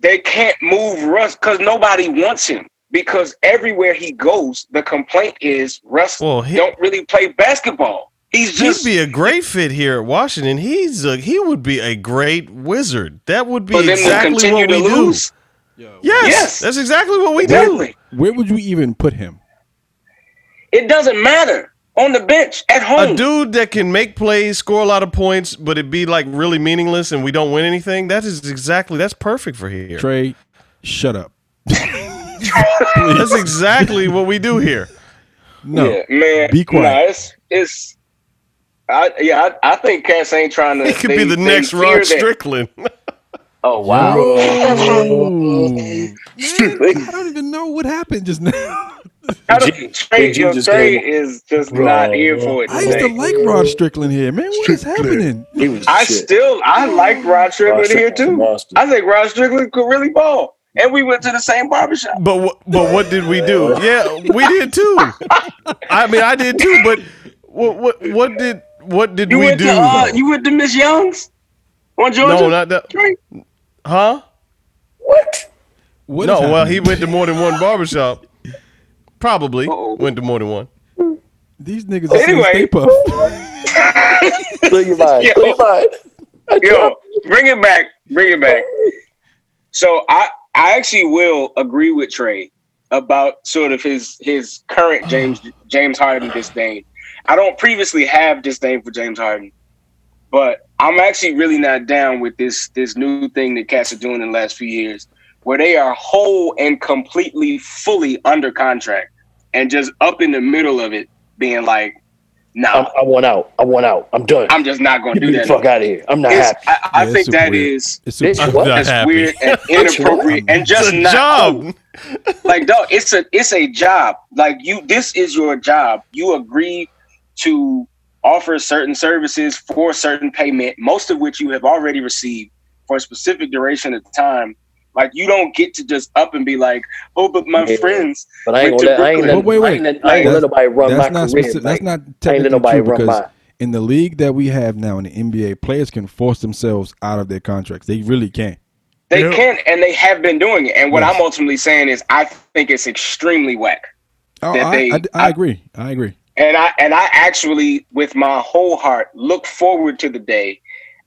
they can't move Russ because nobody wants him. Because everywhere he goes, the complaint is Russ Well, he- don't really play basketball. He's He'd just be a great fit here at Washington. He's a, he would be a great wizard. That would be for them to exactly continue what to we do. lose. Yes, Yes. that's exactly what we do. Exactly. Where would you even put him? It doesn't matter on the bench at home. A dude that can make plays, score a lot of points, but it be like really meaningless, and we don't win anything. That is exactly that's perfect for here. Trey, shut up. That's exactly what we do here. No, yeah, man. be quiet. Nah, it's it's. I, yeah, I, I think Cass ain't trying to. He could they- be the next fear Rod Strickland. Oh wow! Oh, man, I don't even know what happened just now. I don't, Trey, Did you yo, just Trey is just Bro, not here for it. I used to like Rod Strickland here, man. What is happening? He was I shit. still I like Rod Strickland Rod here too. monster. I think Rod Strickland could really ball, and we went to the same barbershop. But wh- but what did we do? Yeah, we did too. I mean, I did too. But what what what did what did You we went do? to uh, you went to Miss Young's on Georgia. no, not that. Trey? Huh? What? What no, is well, he went to more than one barbershop. Probably Uh-oh. went to more than one. These niggas are Anyway. Stay Puff. Clear your mind. Yo. Clear your mind. Yo, bring it back. Bring it back. So I I actually will agree with Trey about sort of his his current James James Harden disdain. I don't previously have disdain for James Harden, but I'm actually really not down with this this new thing that Cats are doing in the last few years, where they are whole and completely fully under contract and just up in the middle of it, being like, I'm, "Nah, I want out. I want out. I'm done. I'm just not going to Get do me the that." fuck out of here. I'm not It's- happy. I, I Yeah, think it's that weird. is It's super, Bitch, I'm what? not as happy. weird and inappropriate and just It's a not job. cool. like dog it's a it's a job like you this is your job you agree to offer certain services for certain payment most of which you have already received for a specific duration of time like you don't get to just up and be like oh but my Yeah. friends But I ain't gonna let, I ain't let, Wait, wait, I ain't let. I ain't let nobody run that's my not career. specific, man. that's not I ain't let technically true because mine. in the league that we have now in the NBA, players can force themselves out of their contracts. They really can. They Yeah. can and they have been doing it. And what Yes. I'm ultimately saying is, I think it's extremely whack. Oh, that I, they- I, I agree. I agree. And I and I actually, with my whole heart, look forward to the day.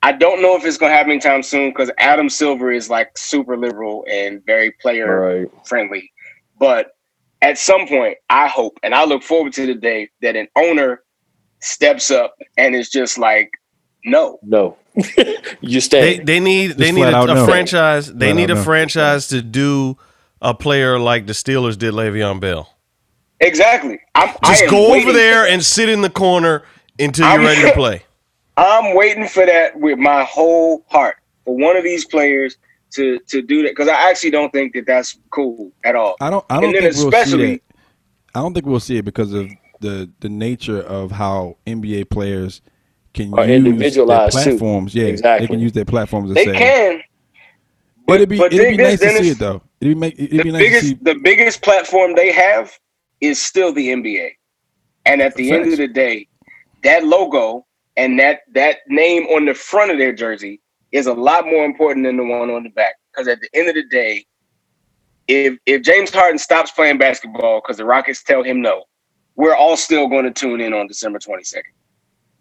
I don't know if it's gonna happen anytime soon because Adam Silver is like super liberal and very player Right. friendly. But at some point, I hope and I look forward to the day that an owner steps up and is just like, no, No. you stay. they need they need a, a no. franchise. They Flat need a no. franchise to do a player like the Steelers did Le'Veon Bell. exactly. I'm Just am go waiting over there and sit in the corner until you're I'm- ready to play. I'm waiting for that with my whole heart for one of these players to to do that because I actually don't think that that's cool at all. I don't. I don't then think we'll see especially- that. I don't think we'll see it because of the the nature of how NBA players can Are use their individualized, too. platforms. Yeah, they can use their platforms to They say. can. It'd be but it'd be dig this, nice to see it though. It'd be make it'd the be nice to biggest see. the biggest platform they have is still the NBA. And at the end Facts. of the day, that logo and that that name on the front of their jersey is a lot more important than the one on the back. Because at the end of the day, if if James Harden stops playing basketball because the Rockets tell him no, we're all still going to tune in on December twenty second.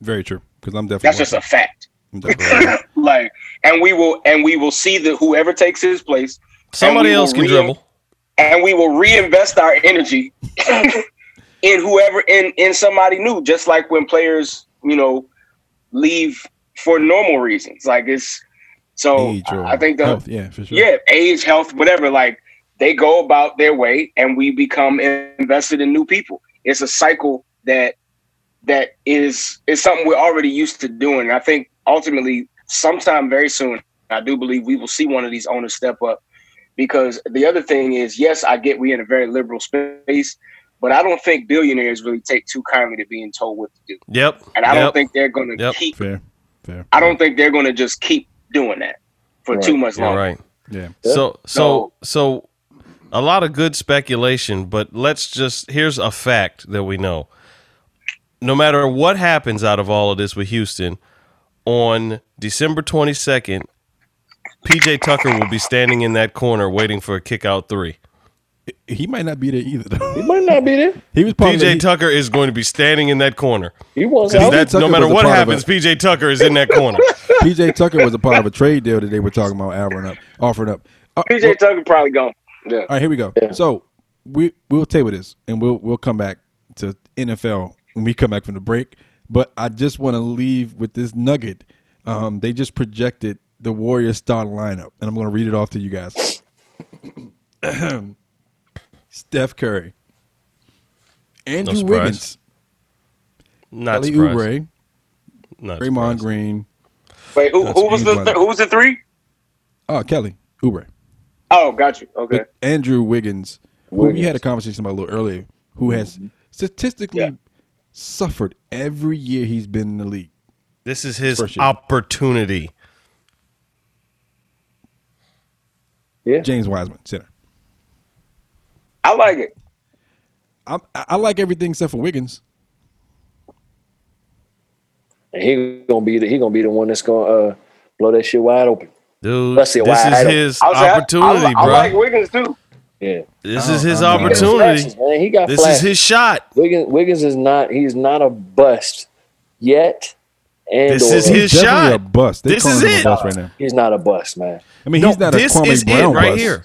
Very true. Because I'm definitely. That's just a fact. I'm definitely watching. like, and we will and we will see that whoever takes his place Somebody else can re- dribble. and we will reinvest our energy in whoever in in somebody new just like when players you know leave for normal reasons. Like it's so Age or i think the health, yeah, for sure. yeah age health whatever like they go about their way and we become invested in new people. It's a cycle that that is is something we're already used to doing. I think ultimately sometime very soon i do believe we will see one of these owners step up because the other thing is yes i get we're in a very liberal space but i don't think billionaires really take too kindly to being told what to do Yep. and i yep. don't think they're going to Yep. keep Fair, fair. i don't think they're going to just keep doing that for Right. too much You're longer right. Yeah. So so so a lot of good speculation, but let's just here's a fact that we know. No matter what happens out of all of this with Houston, on December 22nd, PJ Tucker will be standing in that corner waiting for a kick out 3. He might not be there either. Though. He might not be there. He was part the, PJ Tucker is going to be standing in that corner. He wants 'Cause out. that's Tucker no matter was a what part of happens, PJ Tucker is in that corner. PJ Tucker was a part of a trade deal that they were talking about offering up, offering up. Uh, pj well- tucker probably gone yeah All right, here we go. Yeah. So we we'll table this and we'll we'll come back to NFL when we come back from the break. But I just want to leave with this nugget. Um, they just projected the Warriors starting lineup, and I'm going to read it off to you guys. Steph Curry, Andrew surprise. Wiggins, Not Kelly surprised. Oubre, Not Draymond surprised. Green. wait who, who was the easy. th- who was the three? Oh, Kelly Oubre. Oh, got you okay But Andrew Wiggins, who we had a conversation about a little earlier, who has mm-hmm. statistically Yeah. suffered every year he's been in the league. This is his First year. opportunity. Yeah. James Wiseman, center. I like it I, I like everything except for Wiggins. And he gonna be the he gonna be the one that's gonna uh, blow that shit wide open. Dude, Let's see, this why I is don't- his I was like, I- opportunity, I, I bro. like wiggins too Yeah. this is his I. He got opportunity. flashes, man. He got This flashes. is his shot. Wiggins, Wiggins is not. He's not a bust yet. And This or- is his He's definitely shot. a bust. They This is it. bust right now. He's not a bust, man. I mean, No, he's not a this Kwame is Brown it right bust. here.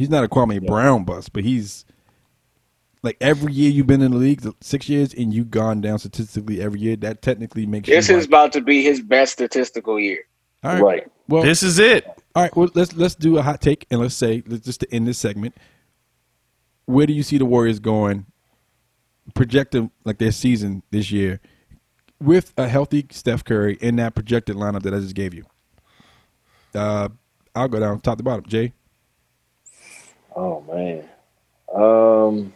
He's not a Kwame Brown bust, but he's like every year you've been in the league, six years, and you've gone down statistically every year. That technically makes this you is like, about to be his best statistical year all right. Right. Well, This is it. All right, well let's let's do a hot take and let's say let's just to end this segment. Where do you see the Warriors going? Project them like their season this year with a healthy Steph Curry in that projected lineup that I just gave you. Uh, I'll go down top to bottom. Jay, Oh man. Um.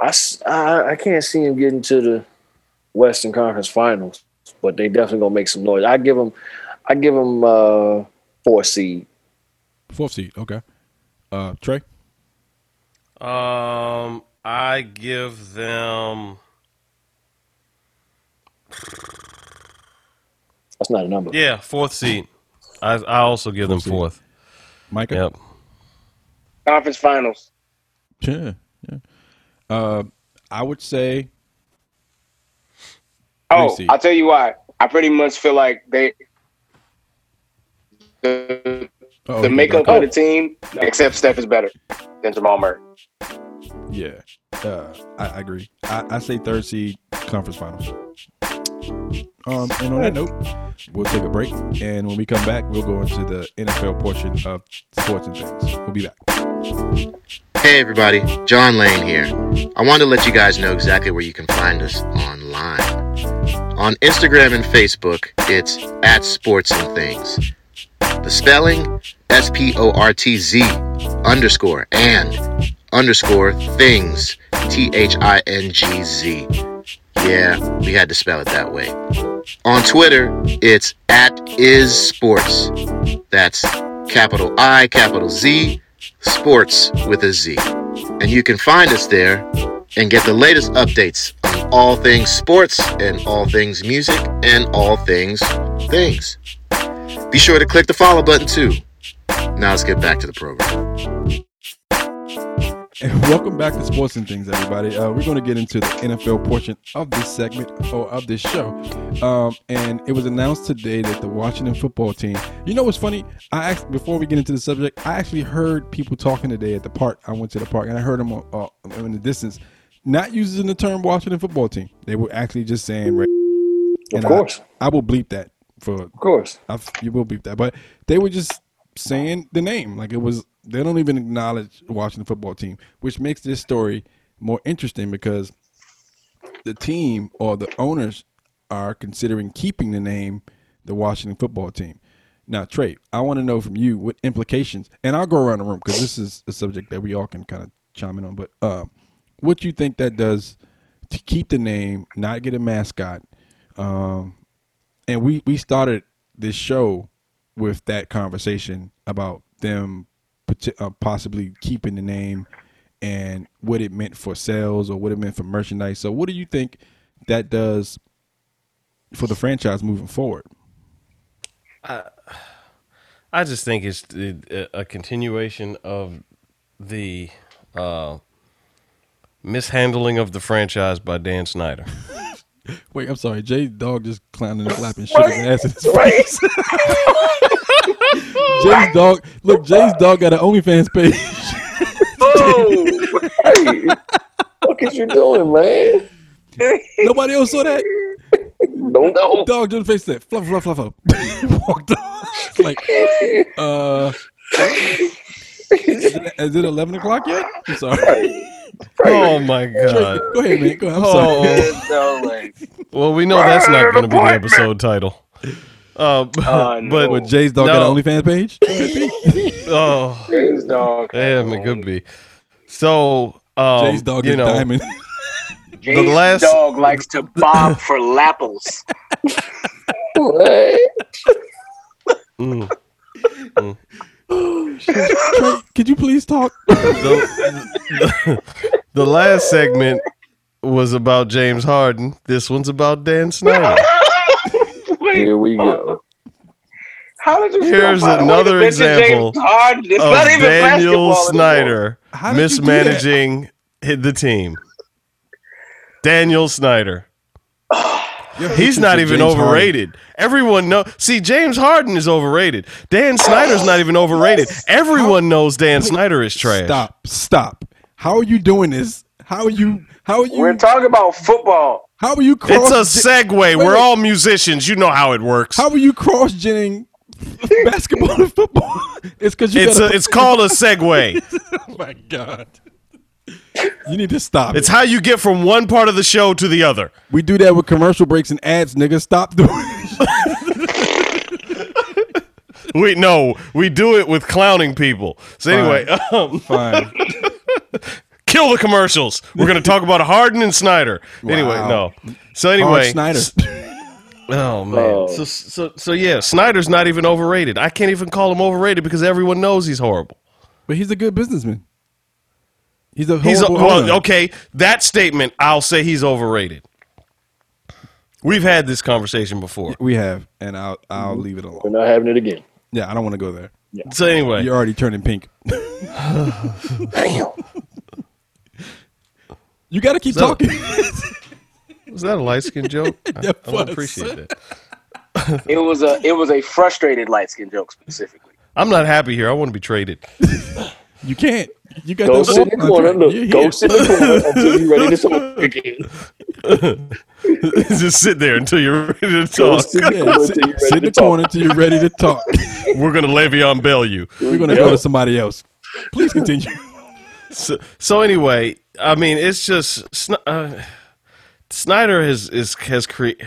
I, s- I I can't see him getting to the Western Conference Finals, but they definitely gonna make some noise. I give him, I give him uh four seed. fourth seed. Okay. Uh, Trey, Um, I give them. That's not a number. Yeah, fourth seed. I I also give them Fourth seed. fourth. Micah. Yep. Conference finals. Yeah, yeah. Uh, I would say Oh. I'll tell you why. I pretty much feel like they the, uh-oh, the makeup of the team, except Steph is better than Jamal Murray. Yeah, uh, I, I agree. I, I say third seed conference finals. Um, and on that note, we'll take a break, and when we come back, we'll go into the NFL portion of sports and things. We'll be back. Hey everybody, John Lane here. I want to let you guys know exactly where you can find us online. On Instagram and Facebook, it's at Sports and Things. The spelling, S P O R T Z underscore and underscore things, T H I N G Z. Yeah, we had to spell it that way. On Twitter, it's at is sports. That's capital I, capital Z, sports with a Z. And you can find us there and get the latest updates on all things sports and all things music and all things things. Be sure to click the follow button too. Now let's get back to the program. And welcome back to Sports and Things, everybody. Uh, we're going to get into the NFL portion of this segment or of this show. Um, and it was announced today that the Washington football team. You know what's funny? I asked before we get into the subject. I actually heard people talking today at the park. I went to the park and I heard them uh, in the distance, not using the term Washington football team. They were actually just saying. Of and I- course, I, will bleep that for of course. I, you will beat that. But they were just saying the name. Like it was, they don't even acknowledge the Washington football team, which makes this story more interesting because the team or the owners are considering keeping the name the Washington football team. Now, Trey, I want to know from you what implications, and I'll go around the room because this is a subject that we all can kind of chime in on. But um, what you think that does to keep the name, not get a mascot, um, and we we started this show with that conversation about them uh, possibly keeping the name and what it meant for sales or what it meant for merchandise. So, what do you think that does for the franchise moving forward? I I just think it's a a continuation of the uh, mishandling of the franchise by Dan Snyder. Wait, I'm sorry. Jay's dog just clowning his lap and shook his ass in his face. Jay's dog. Look, Jay's dog got an OnlyFans page. Oh, hey, what is you doing, man? Nobody else saw that. Don't know. Dog just face that. Fluff, fluff, fluff, fluff. Walked off. like, uh, is it, is it 11 o'clock yet? I'm sorry. Oh my god! Go ahead, man. Go ahead. I'm sorry. Oh, No way. well, we know that's not going to be the episode title. Uh, Oh, no. but What, Jay's dog got No. an OnlyFans page? oh, His dog. damn, it could be. So, um, Jay's dog you is know, diamond. Jay's last- dog likes to bob for lapples. What? mm, Trey, could you please talk? the, the last segment was about James Harden. This one's about Dan Snyder. Here we go. How did you Here's feel about the way another to mention example James Harden? It's of not even Daniel basketball anymore. Snyder How did you do mismanaging hit the team. Daniel Snyder. He's not even James Harden. overrated. Everyone know. See, James Harden is overrated. Dan Snyder's not even overrated. Everyone knows Dan Snyder is trash. Stop. Stop. How are you doing this? How are you? How are you? We're talking about football. how are you It's cross? a segue. Wait, We're all musicians. You know how it works. how are you cross genning basketball and football? It's because you. It's a, it's called a segue. Oh my god. You need to stop. It's it. how you get from one part of the show to the other. we do that with commercial breaks and ads, nigga. Stop doing it. We no, we do it with clowning people. So anyway, um, Fine. Kill the commercials. We're going to talk about Harden and Snyder. Anyway, Wow. no. So anyway, Hard Snyder. Oh man. Oh. So so so yeah, Snyder's not even overrated. I can't even call him overrated because everyone knows he's horrible. But he's a good businessman. He's a He's a, horrible well, owner. okay. That statement, I'll say he's overrated. We've had this conversation before. We have, and I'll I'll leave it alone. We're alone. not having it again. Yeah, I don't want to go there. So anyway, You're already turning pink. Damn. You got to keep So- talking. was that a light skin joke? I, That I don't appreciate it. It was a it was a frustrated light skin joke specifically. I'm not happy here. I want to be traded. you can't. You got Go that sit in the corner. Look, You're go here. sit in the corner until you're ready to talk again. Just sit there until you're ready to talk. sit in the corner sit, until you're sit ready in to the talk. corner until you're ready to talk. We're gonna Le'Veon Bell you. We're gonna go to somebody else. Please continue. So, so anyway, I mean, it's just uh, Snyder has is has created.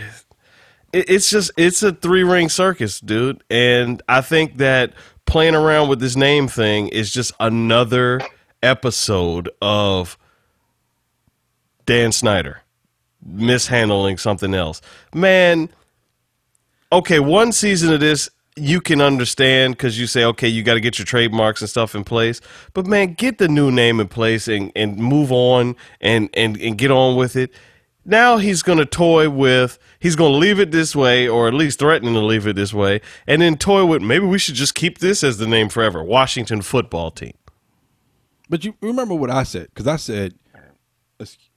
It's just it's a three ring circus, dude, and I think that playing around with this name thing is just another episode of Dan Snyder mishandling something else. Man, okay, one season of this you can understand because you say, okay, you got to get your trademarks and stuff in place. But man, get the new name in place and, and move on and, and, and get on with it. Now he's going to toy with, he's going to leave it this way, or at least threatening to leave it this way, and then toy with maybe we should just keep this as the name forever Washington football team. But you remember what I said? Because I said,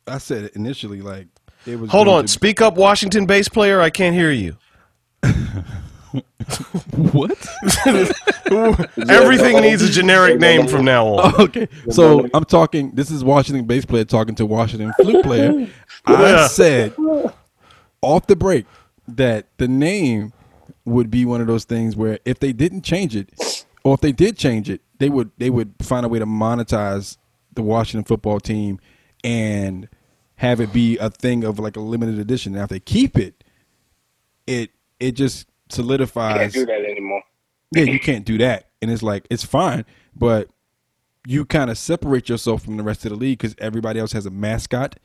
I said initially like it was. Hold on, to- speak up, Washington bass player. I can't hear you. what? Everything needs a generic name from now on. okay, so I'm talking. This is Washington bass player talking to Washington flute player. I said off the break that the name would be one of those things where if they didn't change it, or if they did change it, they would they would find a way to monetize the Washington football team and have it be a thing of like a limited edition. Now if they keep it, it it just solidifies Can't do that anymore. yeah, you can't do that. And it's like it's fine, but you kind of separate yourself from the rest of the league because everybody else has a mascot.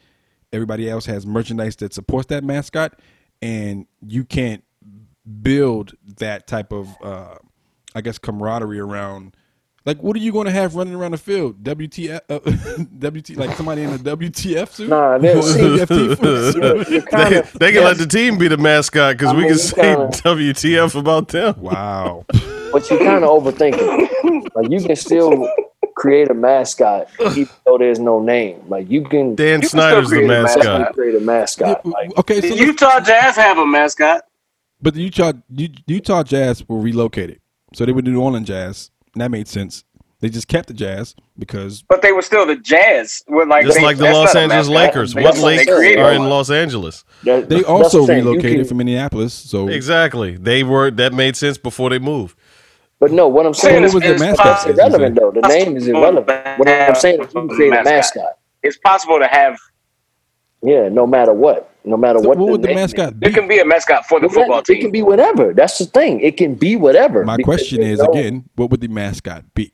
Everybody else has merchandise that supports that mascot, and you can't build that type of, uh, I guess, camaraderie around. Like, what are you going to have running around the field? WTF? Uh, WT? Like somebody in a WTF suit? Nah, they'll see. WFT suit? You're, you're They, kind of, they can let the team be the mascot because we mean, can say kinda- WTF about them. Wow. but you kind of overthinking. Like you can still create a mascot even though there's no name. Like you can Dan You can Snyder's the create a mascot. create a mascot. Like okay, so The Utah Jazz have a mascot. But the Utah Utah Jazz were relocated, so they were the New Orleans Jazz. And that made sense. They just kept the Jazz because But they were still the Jazz. With like Just they- like the Los Angeles. Lakers. They- What they lakes created are in. Los Angeles? that- they also the relocated can- from Minneapolis. So Exactly. They were that made sense before they moved. But no, what I'm saying what is was the it's mascot? irrelevant though. The name is irrelevant. What I'm saying is you can create a mascot. It's possible to have. Yeah, no matter what. No matter So what. what would the name mascot be? It can be a mascot for the It football team. It can be whatever. That's the thing. It can be whatever. My question is no- again, what would the mascot be?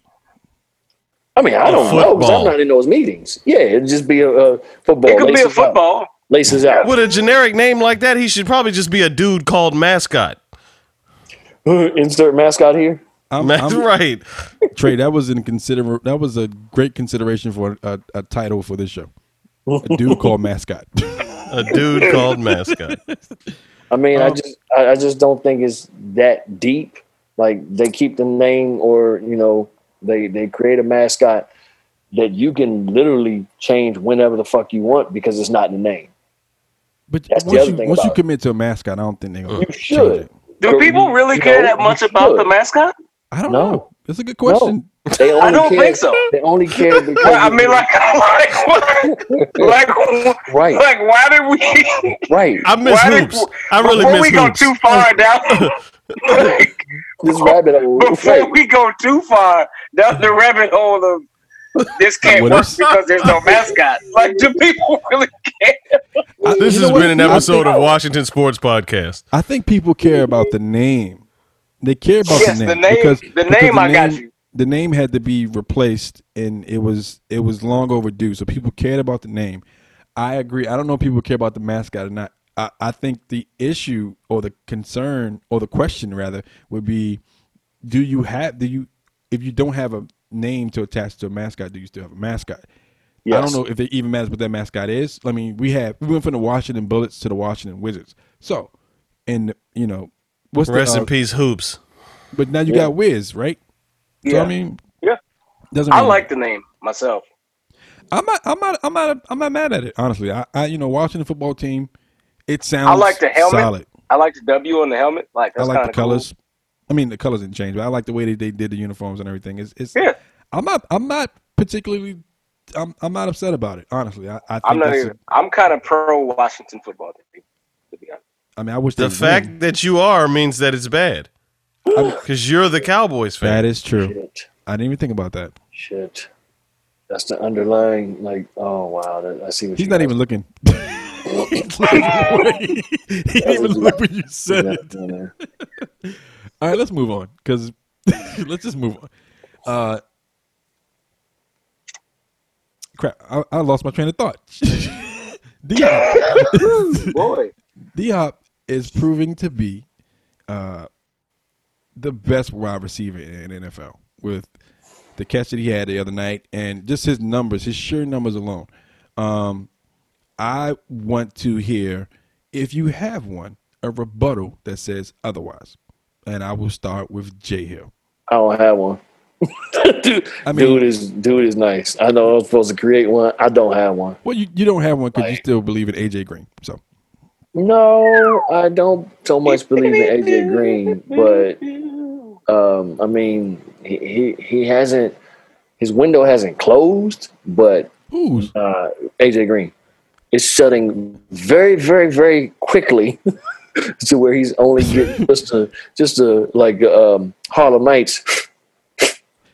I mean, I A don't know because I'm not in those meetings. Yeah, it'd just be a, a football. It could be a Laces out. football. Laces out. With a generic name like that, he should probably just be a dude called mascot. Insert mascot here. I'm, That's I'm- right. Trey, that was in consider. That was a great consideration for a, a title for this show. A dude called mascot. A dude called mascot. I mean, I Um, just I, I just don't think it's that deep. Like they keep the name, or you know, they they create a mascot that you can literally change whenever the fuck you want because it's not in the name. But That's once you once you commit to a mascot, I don't think they're gonna You change should. it. Do people really You care know, that much about should. the mascot? I don't No. know. That's a good question. They only I don't care, think so. They only care because I mean, like, like, what? like, Right. like, why did we? right. I miss why hoops. Did, I really before miss we go too far down, like, This rabbit hole. before Right. we go too far down the rabbit hole of this can't work because there's no mascot. Like, do people really care? I- This you has know what? been an episode of Washington Sports Podcast. I think people care about the name. They care about Yes, the the name. name- because, the because name, I got you. The name had to be replaced, and it was it was long overdue. So people cared about the name. I agree. I don't know if people care about the mascot or not. I, I think the issue or the concern or the question rather would be: Do you have do you if you don't have a name to attach to a mascot, do you still have a mascot? Yes. I don't know if it even matters what that mascot is. I mean, we have we went from the Washington Bullets to the Washington Wizards. So, and you know, what's Rest the, uh, in peace, hoops. but now you Yeah. got Wiz, right? So Yeah. I mean, Yeah. doesn't I really- like the name myself. I'm not. I'm not. I'm not. I'm not mad at it. Honestly, I, I you know, watching the football team, it sounds. I like the helmet. solid. I like the W on the helmet. Like I like the of cool. colors. I mean, the colors didn't change, but I like the way that they did the uniforms and everything. It's. it's Yeah. I'm not. I'm not particularly. I'm. I'm not upset about it. Honestly, I. I think I'm not that's a- even. I'm kind of pro Washington football team. To be honest. I mean, I wish The fact win. that you are means that it's bad. Because you're the Cowboys fan. that is true. Shit. I didn't even think about that. Shit. That's the underlying, like, oh wow, that, I see what He's you not guys- even looking. He's looking away. he didn't even look when you said it. All right, let's move on because let's just move on. Uh, crap, I, I lost my train of thought. D Hop, Boy, D Hop is proving to be uh, the best wide receiver in NFL with the catch that he had the other night and just his numbers, his sheer numbers alone. Um, I want to hear if you have one a rebuttal that says otherwise, and I will start with J Hill. I don't have one. dude, I mean- dude is dude is nice. I know I'm supposed to create one. I don't have one. Well, you, you don't have one because you still believe in AJ Green. So No, I don't so much believe in AJ Green, but um, I mean, he, he he hasn't his window hasn't closed, but uh, AJ Green is shutting very, very, very quickly to where he's only getting just a just a like um, Harlem Nights.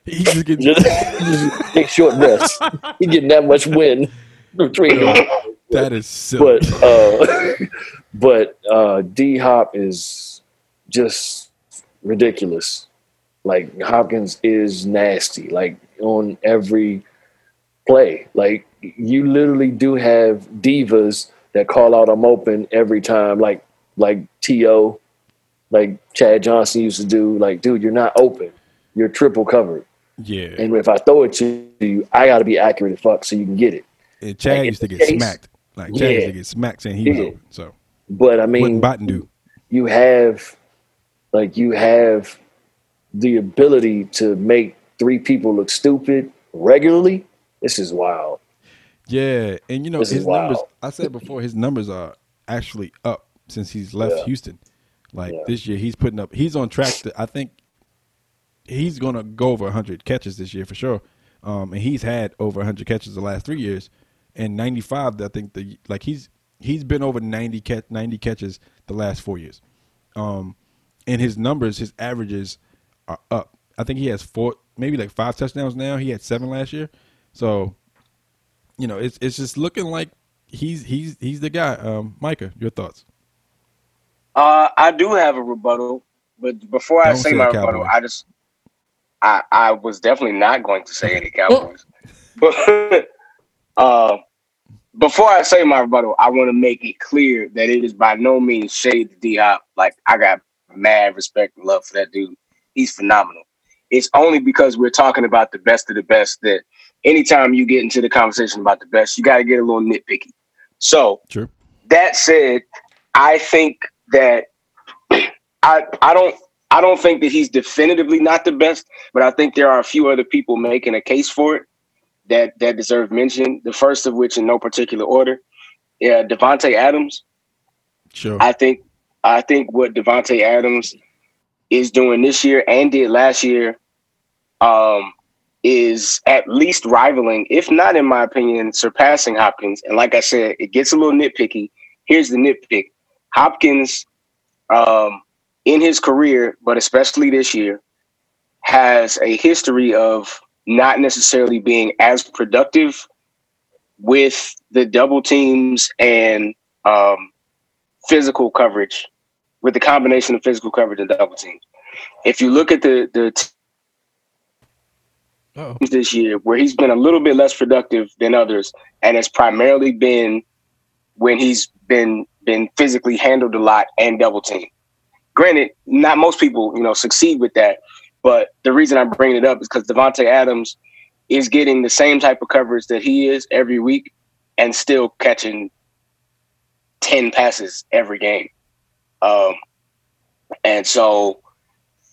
he's just getting Just, just short breaths. He getting that much wind between them. That is silly. But uh, but uh, D Hop is just ridiculous. Like Hopkins is nasty. Like on every play. Like you literally do have divas that call out I'm open every time. Like like T.O. Like Chad Johnson used to do. Like dude, you're not open. You're triple covered. yeah, And if I throw it to you, I got to be accurate as fuck so you can get it. and Chad used to get case- smacked. Like Chad used Yeah. to get smacked saying he was Yeah. open. So But I what mean, Button do? you have like you have the ability to make three people look stupid regularly. This is wild. Yeah, and you know This his numbers. I said before, his numbers are actually up since he's left Yeah. Houston. Like Yeah. this year, he's putting up. He's on track to. I think he's gonna go over 100 catches this year for sure. Um, and he's had over 100 catches the last three years, and 95. I think the like he's he's been over 90 catch 90 catches the last four years. Um, and his numbers, his averages are up. I think he has four, maybe like five touchdowns now. He had seven last year, so you know, it's it's just looking like he's he's he's the guy. Um, Micah, your thoughts? Uh, I do have a rebuttal, but before I Don't say say my the rebuttal, I just I I was definitely not going to say any Cowboys. but uh, before I say my rebuttal, I want to make it clear that it is by no means shade to D. Like I got mad respect and love for that dude. He's phenomenal. It's only because we're talking about the best of the best that anytime you get into the conversation about the best, you got to get a little nitpicky. So that said, I think that I I don't I don't think that he's definitively not the best, but I think there are a few other people making a case for it that that deserve mention. The first of which, in no particular order, yeah, Davante Adams. Sure. I think I think what Davante Adams is doing this year and did last year um, is at least rivaling, if not in my opinion, surpassing Hopkins. And like I said, it gets a little nitpicky. Here's the nitpick: Hopkins, um, in his career, but especially this year, has a history of not necessarily being as productive with the double teams and um, physical coverage, with the combination of physical coverage and double teams. If you look at the the Oh, this year, where he's been a little bit less productive than others, and it's primarily been when he's been been physically handled a lot and double teamed. Granted, not most people, you know, succeed with that. But the reason I'm bringing it up is because Davante Adams is getting the same type of coverage that he is every week, and still catching ten passes every game. Um, and so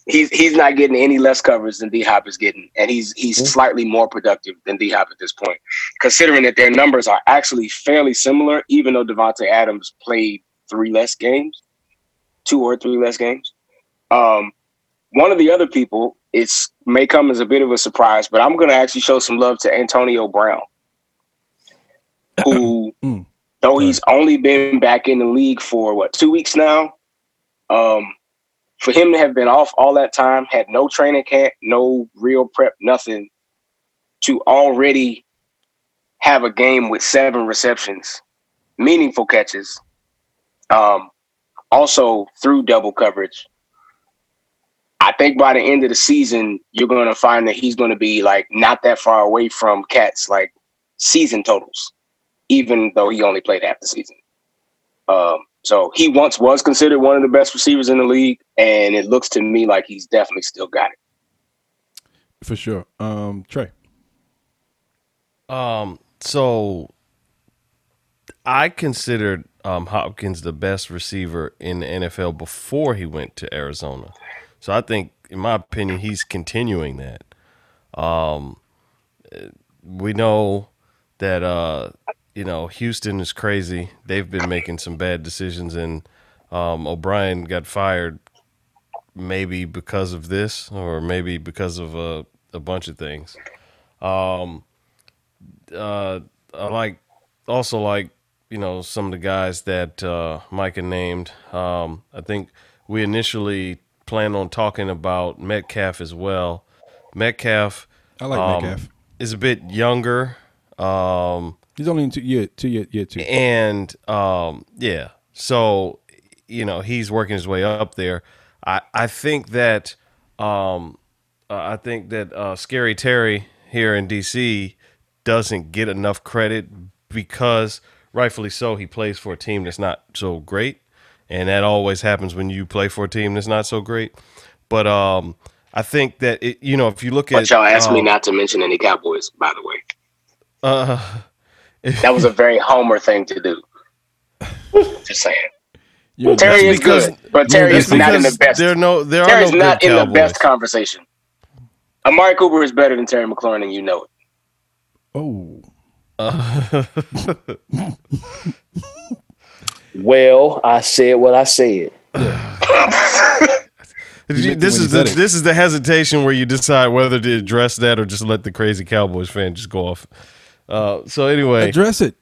he's he's not getting any less coverage than D Hop is getting, and he's he's Mm-hmm. slightly more productive than D Hop at this point, considering that their numbers are actually fairly similar, even though Davante Adams played three less games, two or three less games. Um, one of the other people, it's may come as a bit of a surprise, but I'm going to actually show some love to Antonio Brown, who, Mm. though he's only been back in the league for what two weeks now, um, for him to have been off all that time, had no training camp, no real prep, nothing, to already have a game with seven receptions, meaningful catches, um, also through double coverage. I think by the end of the season, you're going to find that he's going to be like not that far away from Cat's like season totals, even though he only played half the season. Um, so he once was considered one of the best receivers in the league, and it looks to me like he's definitely still got it. For sure. Um, Trey. Um, so I considered um, Hopkins the best receiver in the NFL before he went to Arizona. So I think, in my opinion, he's continuing that. Um, we know that uh, you know Houston is crazy. They've been making some bad decisions, and um, O'Brien got fired maybe because of this, or maybe because of a, a bunch of things. Um, uh, I like also like you know some of the guys that uh, Micah named. Um, I think we initially planned on talking about Metcalf as well. Metcalf, I like um, Metcalf. is a bit younger. Um, He's only in two year, two year, year two. and um, yeah, so you know he's working his way up there. I I think that um, uh, I think that uh, Scary Terry here in DC doesn't get enough credit because rightfully so he plays for a team that's not so great, and that always happens when you play for a team that's not so great. But um, I think that it, you know if you look But at y'all asked me um, not to mention any Cowboys, by the way. uh, That was a very Homer thing to do. Just saying. You're Terry is because- good, but Terry is not in the best. There no there are Terry's no not in the best conversation. Amari Cooper is better than Terry McLaurin, and you know it. Oh, Well, I said what I said. Did you- this when is you the it. this is the hesitation where you decide whether to address that or just let the crazy Cowboys fan just go off. Uh, so anyway, address it.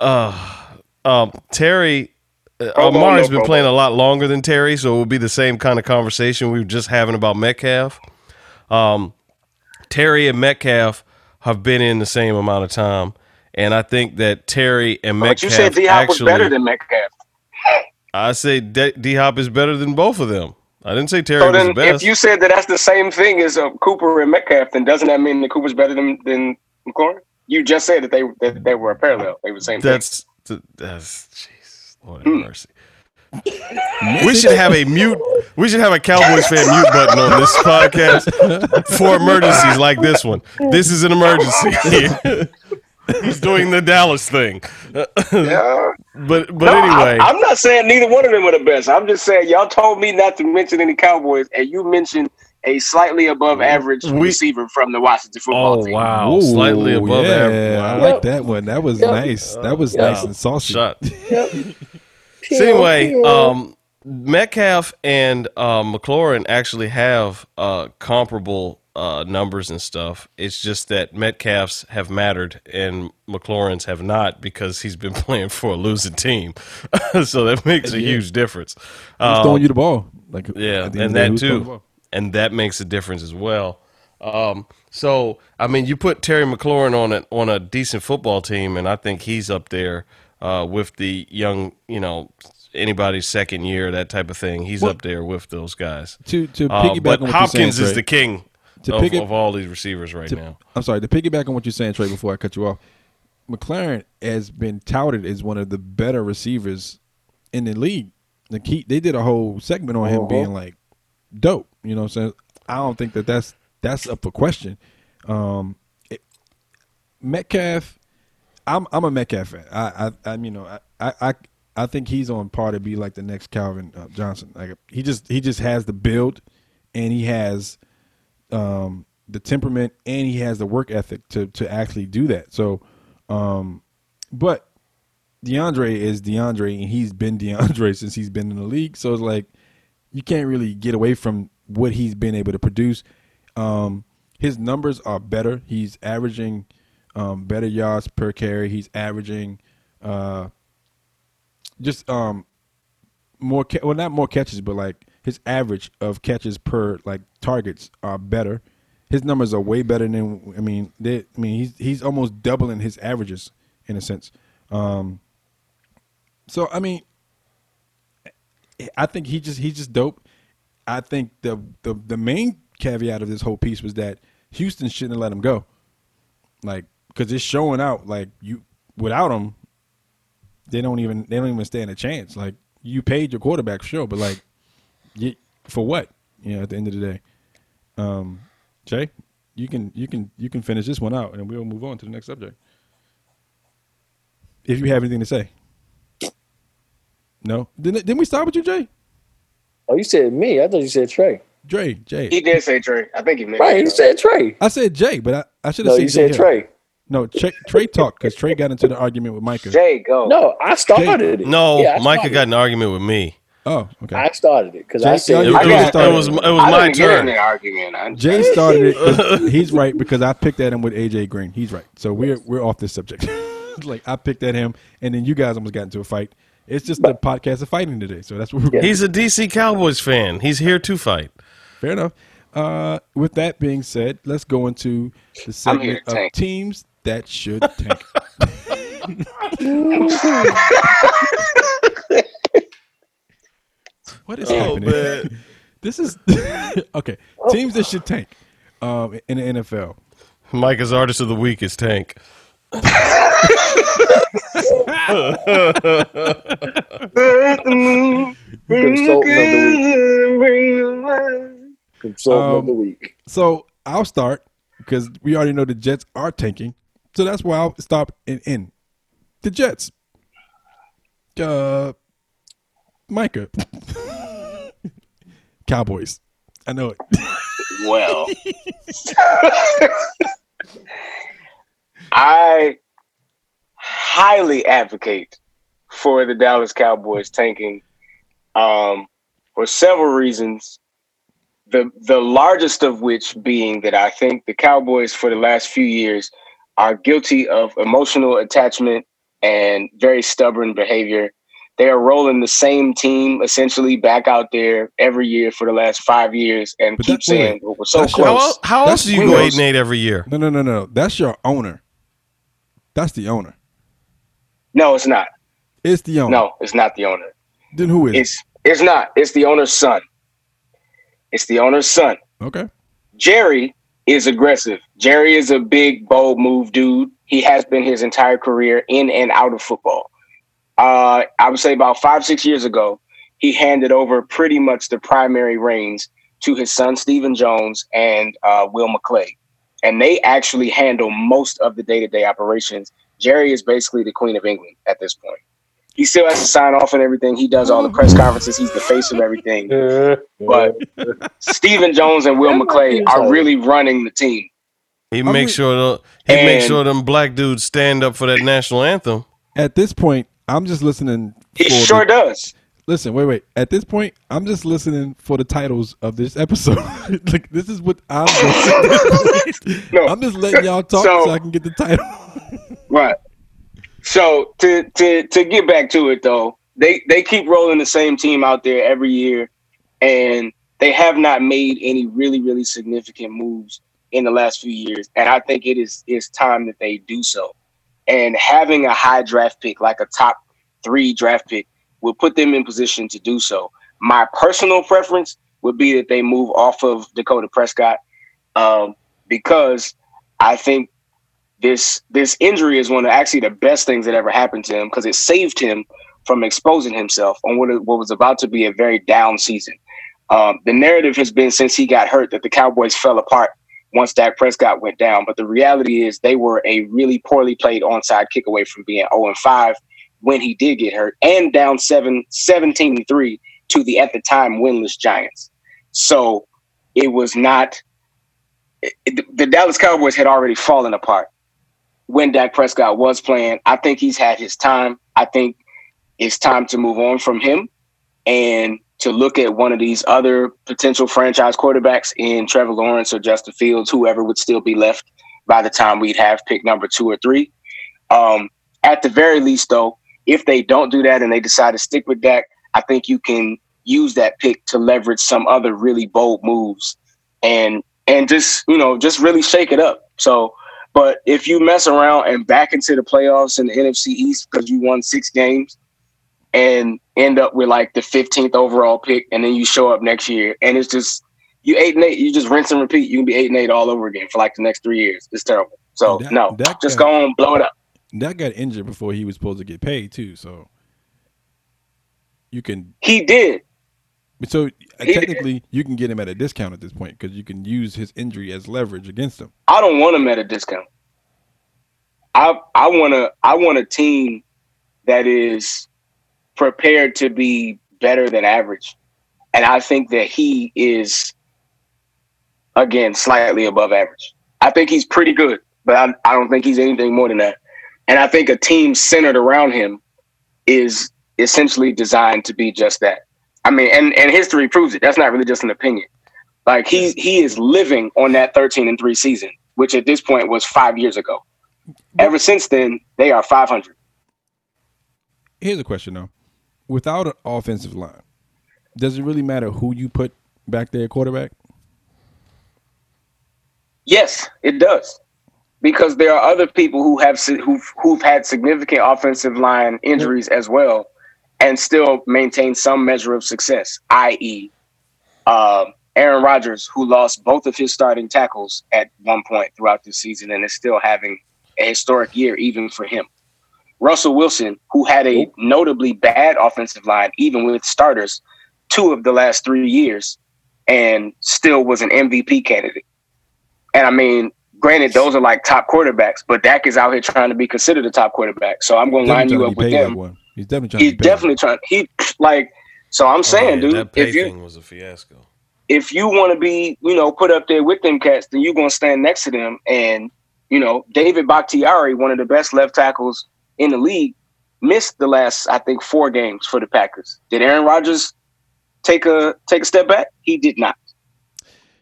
um, Terry uh, Amari's been pro playing a lot longer than Terry, so it will be the same kind of conversation we were just having about Metcalf. Um, Terry and Metcalf have been in the same amount of time, and I think that Terry and Metcalf. But you said D Hop was better than Metcalf. I say D Hop is better than both of them. I didn't say Terry So was then, the best. if you said that that's the same thing as uh, Cooper and Metcalf, then doesn't that mean that Cooper's better than than McLaurin? You just said that they that they were a parallel. They were the same. That's th- that's jeez, Lord have mercy. we should have a mute. We should have a Cowboys fan mute button on this podcast for emergencies like this one. This is an emergency. He's doing the Dallas thing, Yeah. but but No, anyway, I, am not saying neither one of them are the best. I'm just saying y'all told me not to mention any Cowboys, and you mentioned a slightly above average We- receiver from the Washington football oh team. wow, Ooh, slightly above yeah, average. I Wow. like that one. That was Yep. nice. That was Yep. nice and saucy. Shot. So anyway, um, Metcalf and uh, McLaurin actually have uh, comparable uh, numbers and stuff. It's just that Metcalf's have mattered and McLaurin's have not because he's been playing for a losing team. so that makes a huge difference. Um, throwing you the ball? Like yeah, and that who's throwing the too, and that makes a difference as well. Um, so I mean, you put Terry McLaurin on a on a decent football team, and I think he's up there uh, with the young, you know, anybody's second year, that type of thing. He's Well- up there with those guys. To to Uh, but on Hopkins saying, is the king To of, pick it- of all these receivers right to- now. I'm sorry to piggyback on what you're saying, Trey. Before I cut you off, McLaurin has been touted as one of the better receivers in the league. Like he, they did a whole segment on him Uh-huh. being like dope. You know what I'm saying? I don't think that that's that's up for question. Um, it, Metcalf, I'm I'm a Metcalf fan. I I, I you know I, I I I think he's on par to be like the next Calvin uh, Johnson. Like he just he just has the build, and he has um, the temperament and he has the work ethic to to actually do that. So, um, but DeAndre is DeAndre, and he's been DeAndre since he's been in the league. So it's like you can't really get away from what he's been able to produce. Um, his numbers are better. He's averaging um, better yards per carry. He's averaging uh, just um, more ca- well, not more catches, but like his average of catches per like targets are better. His numbers are way better than I mean. They, I mean, he's he's almost doubling his averages in a sense. Um, so I mean, I think he just he's just dope. I think the the the main caveat of this whole piece was that Houston shouldn't have let him go, like because it's showing out like you without him, they don't even they don't even stand a chance. Like you paid your quarterback, sure, but like, you, for what? You know, at the end of the day, um, Jay, you can you can you can finish this one out, and we'll move on to the next subject. If you have anything to say. No, didn't didn't we start with you, Jay? Oh, you said me. I thought you said Trey. Dre, Jay. He did say Trey. I think he meant Right, he said Trey. I said Jay, but I, I should have No, said you said Jay Trey. No, Trey, Trey talked because Trey got into the argument with Micah. Jay, go. No, I started it. No, Yeah, I Micah started got an argument with me. Oh, okay. I started it because I said you- It, you was, started it was, it was I my didn't get in turn. the argument. I, Jay started it. He's right because I picked at him with AJ Green. He's right. So we're we're off this subject. like I picked at him, and then you guys almost got into a fight. It's just the podcast of fighting today. So that's what we're. He's a DC Cowboys fan. He's here to fight. Fair enough. Uh, with that being said, let's go into the I'm segment of tank. teams that should tank. what is Oh, happening? man. This is okay. Teams that should tank um, in the NFL. Micah's artist of the week is Tank. consultant of the week. Um, the week. So I'll start because we already know the Jets are tanking. So that's why I'll stop and end. The Jets. Uh, Micah. Cowboys. I know it. Well, I highly advocate for the Dallas Cowboys tanking um, for several reasons. The the largest of which being that I think the Cowboys for the last few years are guilty of emotional attachment and very stubborn behavior. They are rolling the same team essentially back out there every year for the last five years and But keep saying wait. well, we're so That's close. your- How, el- how else do you go Windows. eight and eight every year? No, no, no, no. That's your owner. That's the owner. No, it's not. It's the owner. No, it's not the owner. Then who is? it? It's it's not. It's the owner's son. It's the owner's son. Okay. Jerry is aggressive. Jerry is a big, bold move dude. He has been his entire career in and out of football. Uh, I would say about five, six years ago, he handed over pretty much the primary reins to his son Stephen Jones and uh, Will McClay, and they actually handle most of the day-to-day operations. Jerry is basically the Queen of England at this point. He still has to sign off on everything. He does all the press conferences. He's the face of everything. But Stephen Jones and Will McClay are really running the team. He makes sure the, he makes sure them black dudes stand up for that national anthem. At this point, I'm just listening. He sure the, does. Listen, wait, wait. At this point, I'm just listening for the titles of this episode. like this is what I'm. Doing. No. I'm just letting y'all talk so, So- I can get the title. Right. So to to to get back to it though, they they keep rolling the same team out there every year, and they have not made any really really significant moves in the last few years. And I think it is it's time that they do so. And having a high draft pick, like a top three draft pick, will put them in position to do so. My personal preference would be that they move off of Dakota Prescott um, because I think this this injury is one of actually the best things that ever happened to him because it saved him from exposing himself on what, what was about to be a very down season. Um, the narrative has been since he got hurt that the Cowboys fell apart once Dak Prescott went down. But the reality is they were a really poorly played onside kick away from being 0 and 5 when he did get hurt and down 7 17 3 to the at the time winless Giants. So it was not. It, the Dallas Cowboys had already fallen apart when Dak Prescott was playing. I think he's had his time. I think it's time to move on from him and to look at one of these other potential franchise quarterbacks in Trevor Lawrence or Justin Fields, whoever would still be left by the time we'd have pick number two or three. Um, at the very least, though, if they don't do that and they decide to stick with Dak, I think you can use that pick to leverage some other really bold moves and and just you know just really shake it up. So, but if you mess around and back into the playoffs in the NFC East because you won six games and end up with like the 15th overall pick, and then you show up next year and it's just you eight and eight, you just rinse and repeat. You can be eight and eight all over again for like the next three years. It's terrible. So That- no, that just got- go on, blow it up. That got injured before he was supposed to get paid too. So you can. He did. So did. technically, you can get him at a discount at this point because you can use his injury as leverage against him. I don't want him at a discount. I I want to I want a team that is prepared to be better than average, and I think that he is again slightly above average. I think he's pretty good, but I, I don't think he's anything more than that. And I think a team centered around him is essentially designed to be just that. I mean, and and history proves it. That's not really just an opinion. Like he he is living on that 13 and 3 season, which at this point was 5 years ago. Ever since then, they are 500. Here's a question though: Without an offensive line, does it really matter who you put back there, at quarterback? Yes, it does. Because there are other people who have who've, who've had significant offensive line injuries as well, and still maintain some measure of success. I.e., uh, Aaron Rodgers, who lost both of his starting tackles at one point throughout this season, and is still having a historic year even for him. Russell Wilson, who had a notably bad offensive line, even with starters, two of the last three years, and still was an MVP candidate. And I mean, granted, those are like top quarterbacks, but Dak is out here trying to be considered a top quarterback. So I'm going to line you up with paid them. one. He's definitely trying He's to be paid. definitely trying. He like. So I'm oh, saying, Oh, yeah, dude, that pay if you thing was a fiasco. if you want to be, you know, put up there with them cats, then you're gonna stand next to them. And you know, David Bakhtiari, one of the best left tackles in the league, missed the last, I think, four games for the Packers. Did Aaron Rodgers take a take a step back? He did not.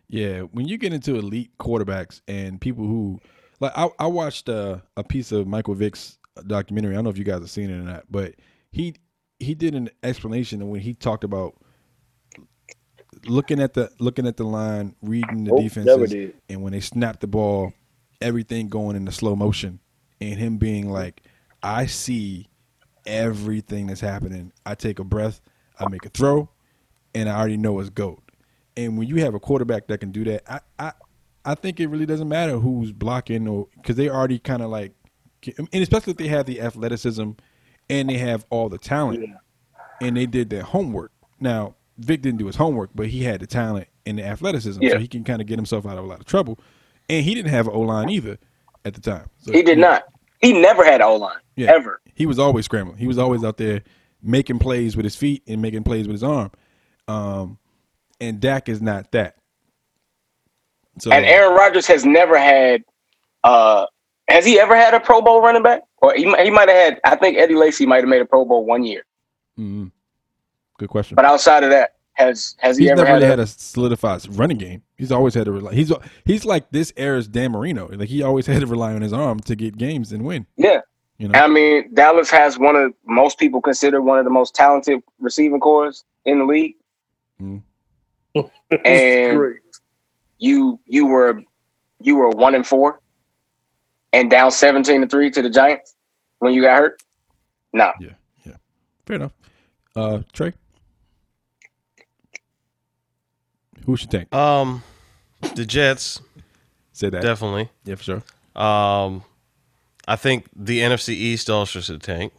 Yeah, when you get into elite quarterbacks and people who like I, I watched uh, a piece of Michael Vick's documentary. I don't know if you guys have seen it or not, but he he did an explanation when he talked about looking at the looking at the line, reading the Nope, defenses, and when they snap the ball, everything going into slow motion, and him being like, I see everything that's happening. I take a breath, I make a throw, and I already know it's goat. And when you have a quarterback that can do that, I I, I think it really doesn't matter who's blocking or because they already kind of like, and especially if they have the athleticism and they have all the talent and they did their homework. Now Vick didn't do his homework, but he had the talent and the athleticism, Yeah. so he can kind of get himself out of a lot of trouble. And he didn't have an O line either at the time. So He did not. He never had O line yeah. ever. He was always scrambling. He was always out there making plays with his feet and making plays with his arm. Um, and Dak is not that. So And Aaron Rodgers has never had. uh Has he ever had a Pro Bowl running back? Or he might- he might have had. I think Eddie Lacy might have made a Pro Bowl one year. Mhm. good question. But outside of that, has has he He's ever never had, really a, had a solidified running game. He's always had to rely. He's he's like this era's Dan Marino. Like he always had to rely on his arm to get games and win. Yeah. You know. I mean, Dallas has one of most people consider one of the most talented receiving corps in the league. Mm. and Great. you you were you were one and four and down seventeen to three to the Giants when you got hurt. No, Yeah, yeah. Fair enough. Uh, Trey, who should tank? Um, the Jets Say that. definitely. Yeah, for sure. Um, I think the NFC East also should tank.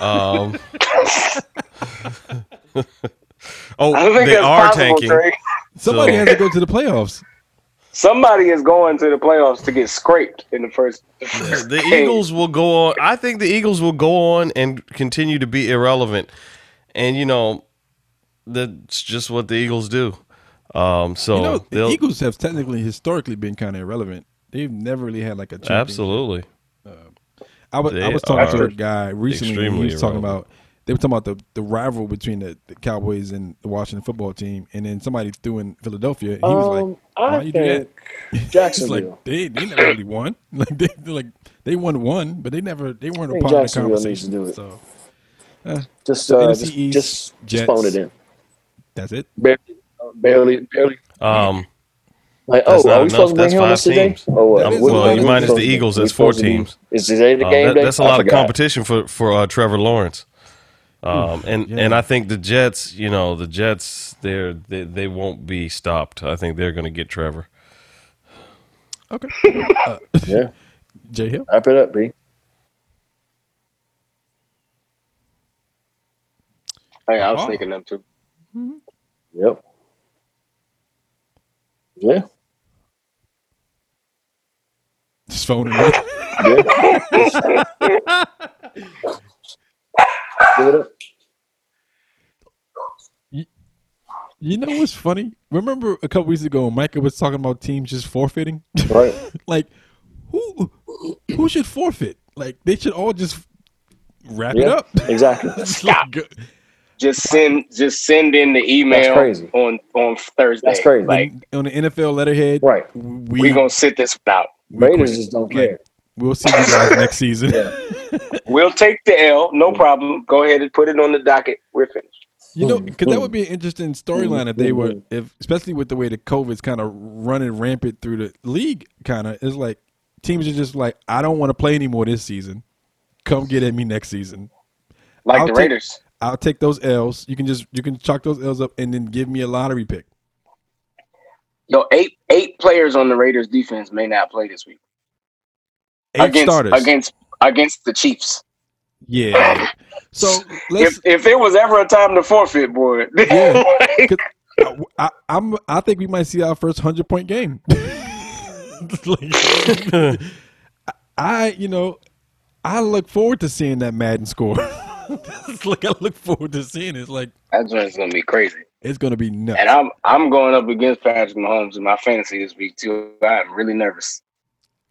Um, oh, I don't think they are possible, tanking. Trey. Somebody So- has to go to the playoffs. Somebody is going to the playoffs to get scraped in the first. The, first The game. Eagles will go on. I think the Eagles will go on and continue to be irrelevant. And you know, that's just what the Eagles do. Um, so you know, the they'll Eagles have technically historically been kind of irrelevant. They've never really had like a championship. absolutely. I was They I was talking to a guy recently. He extremely was talking irrelevant. about they were talking about the, the rival between the, the Cowboys and the Washington football team, and then somebody threw in Philadelphia. And he was Um, like, "Why I you do that?" Jacksonville. like they they never really won. Like they like they won one, but they never they weren't a part of the Jacksonville needs to conversation. do it. So just, So uh, just, East, just, just phone it in. that's it. Barely, barely, barely. Um, Like, That's oh, not are we enough. supposed to bring That's him on five this today? teams. Oh, what? That is what- a You are we minus the supposed to do? Eagles, We that's four supposed to be- teams. Is today the uh, game that- day? that's a I lot of competition for for uh, Trevor Lawrence. Um, and yeah. and I think the Jets, you know, the Jets, they're they, they won't be stopped. I think they're going to get Trevor. Okay. Uh, Yeah, Jay Hill. wrap it up, B. Hey, I was Oh. thinking them too. Yep. Yeah. Just. Yeah. Give. You know what's funny? Remember a couple weeks ago, Micah was talking about teams just forfeiting. Right. like, who who should forfeit? Like, they should all just wrap it up. Exactly. Go- Just send just send in the email crazy. on on Thursday. That's crazy. Like on the NFL letterhead, Right. We we gonna sit this out. we Raiders quit. just don't Like, care. We'll see you guys next season. We'll take the L, no problem. Go ahead and put it on the docket. We're finished. You know, because that would be an interesting storyline if they were, if especially with the way the COVID's kind of running rampant through the league. Kind of, it's like teams are just like, I don't want to play anymore this season. Come get at me next season. Like I'll the take- Raiders. I'll take those L's. You can just you can chalk those L's up and then give me a lottery pick. Yo, eight eight players on the Raiders defense may not play this week. Eight against starters. against against the Chiefs. yeah. So let's. If if it was ever a time to forfeit, boy. Yeah. 'cause I, I, am I think we might see our first hundred point game. Like, I, you know, I look forward to seeing that Madden score. It's like I look forward to seeing it. It's like That's just gonna be crazy. it's gonna be nuts. And I'm I'm going up against Patrick Mahomes in my fantasy this week too. I'm really nervous.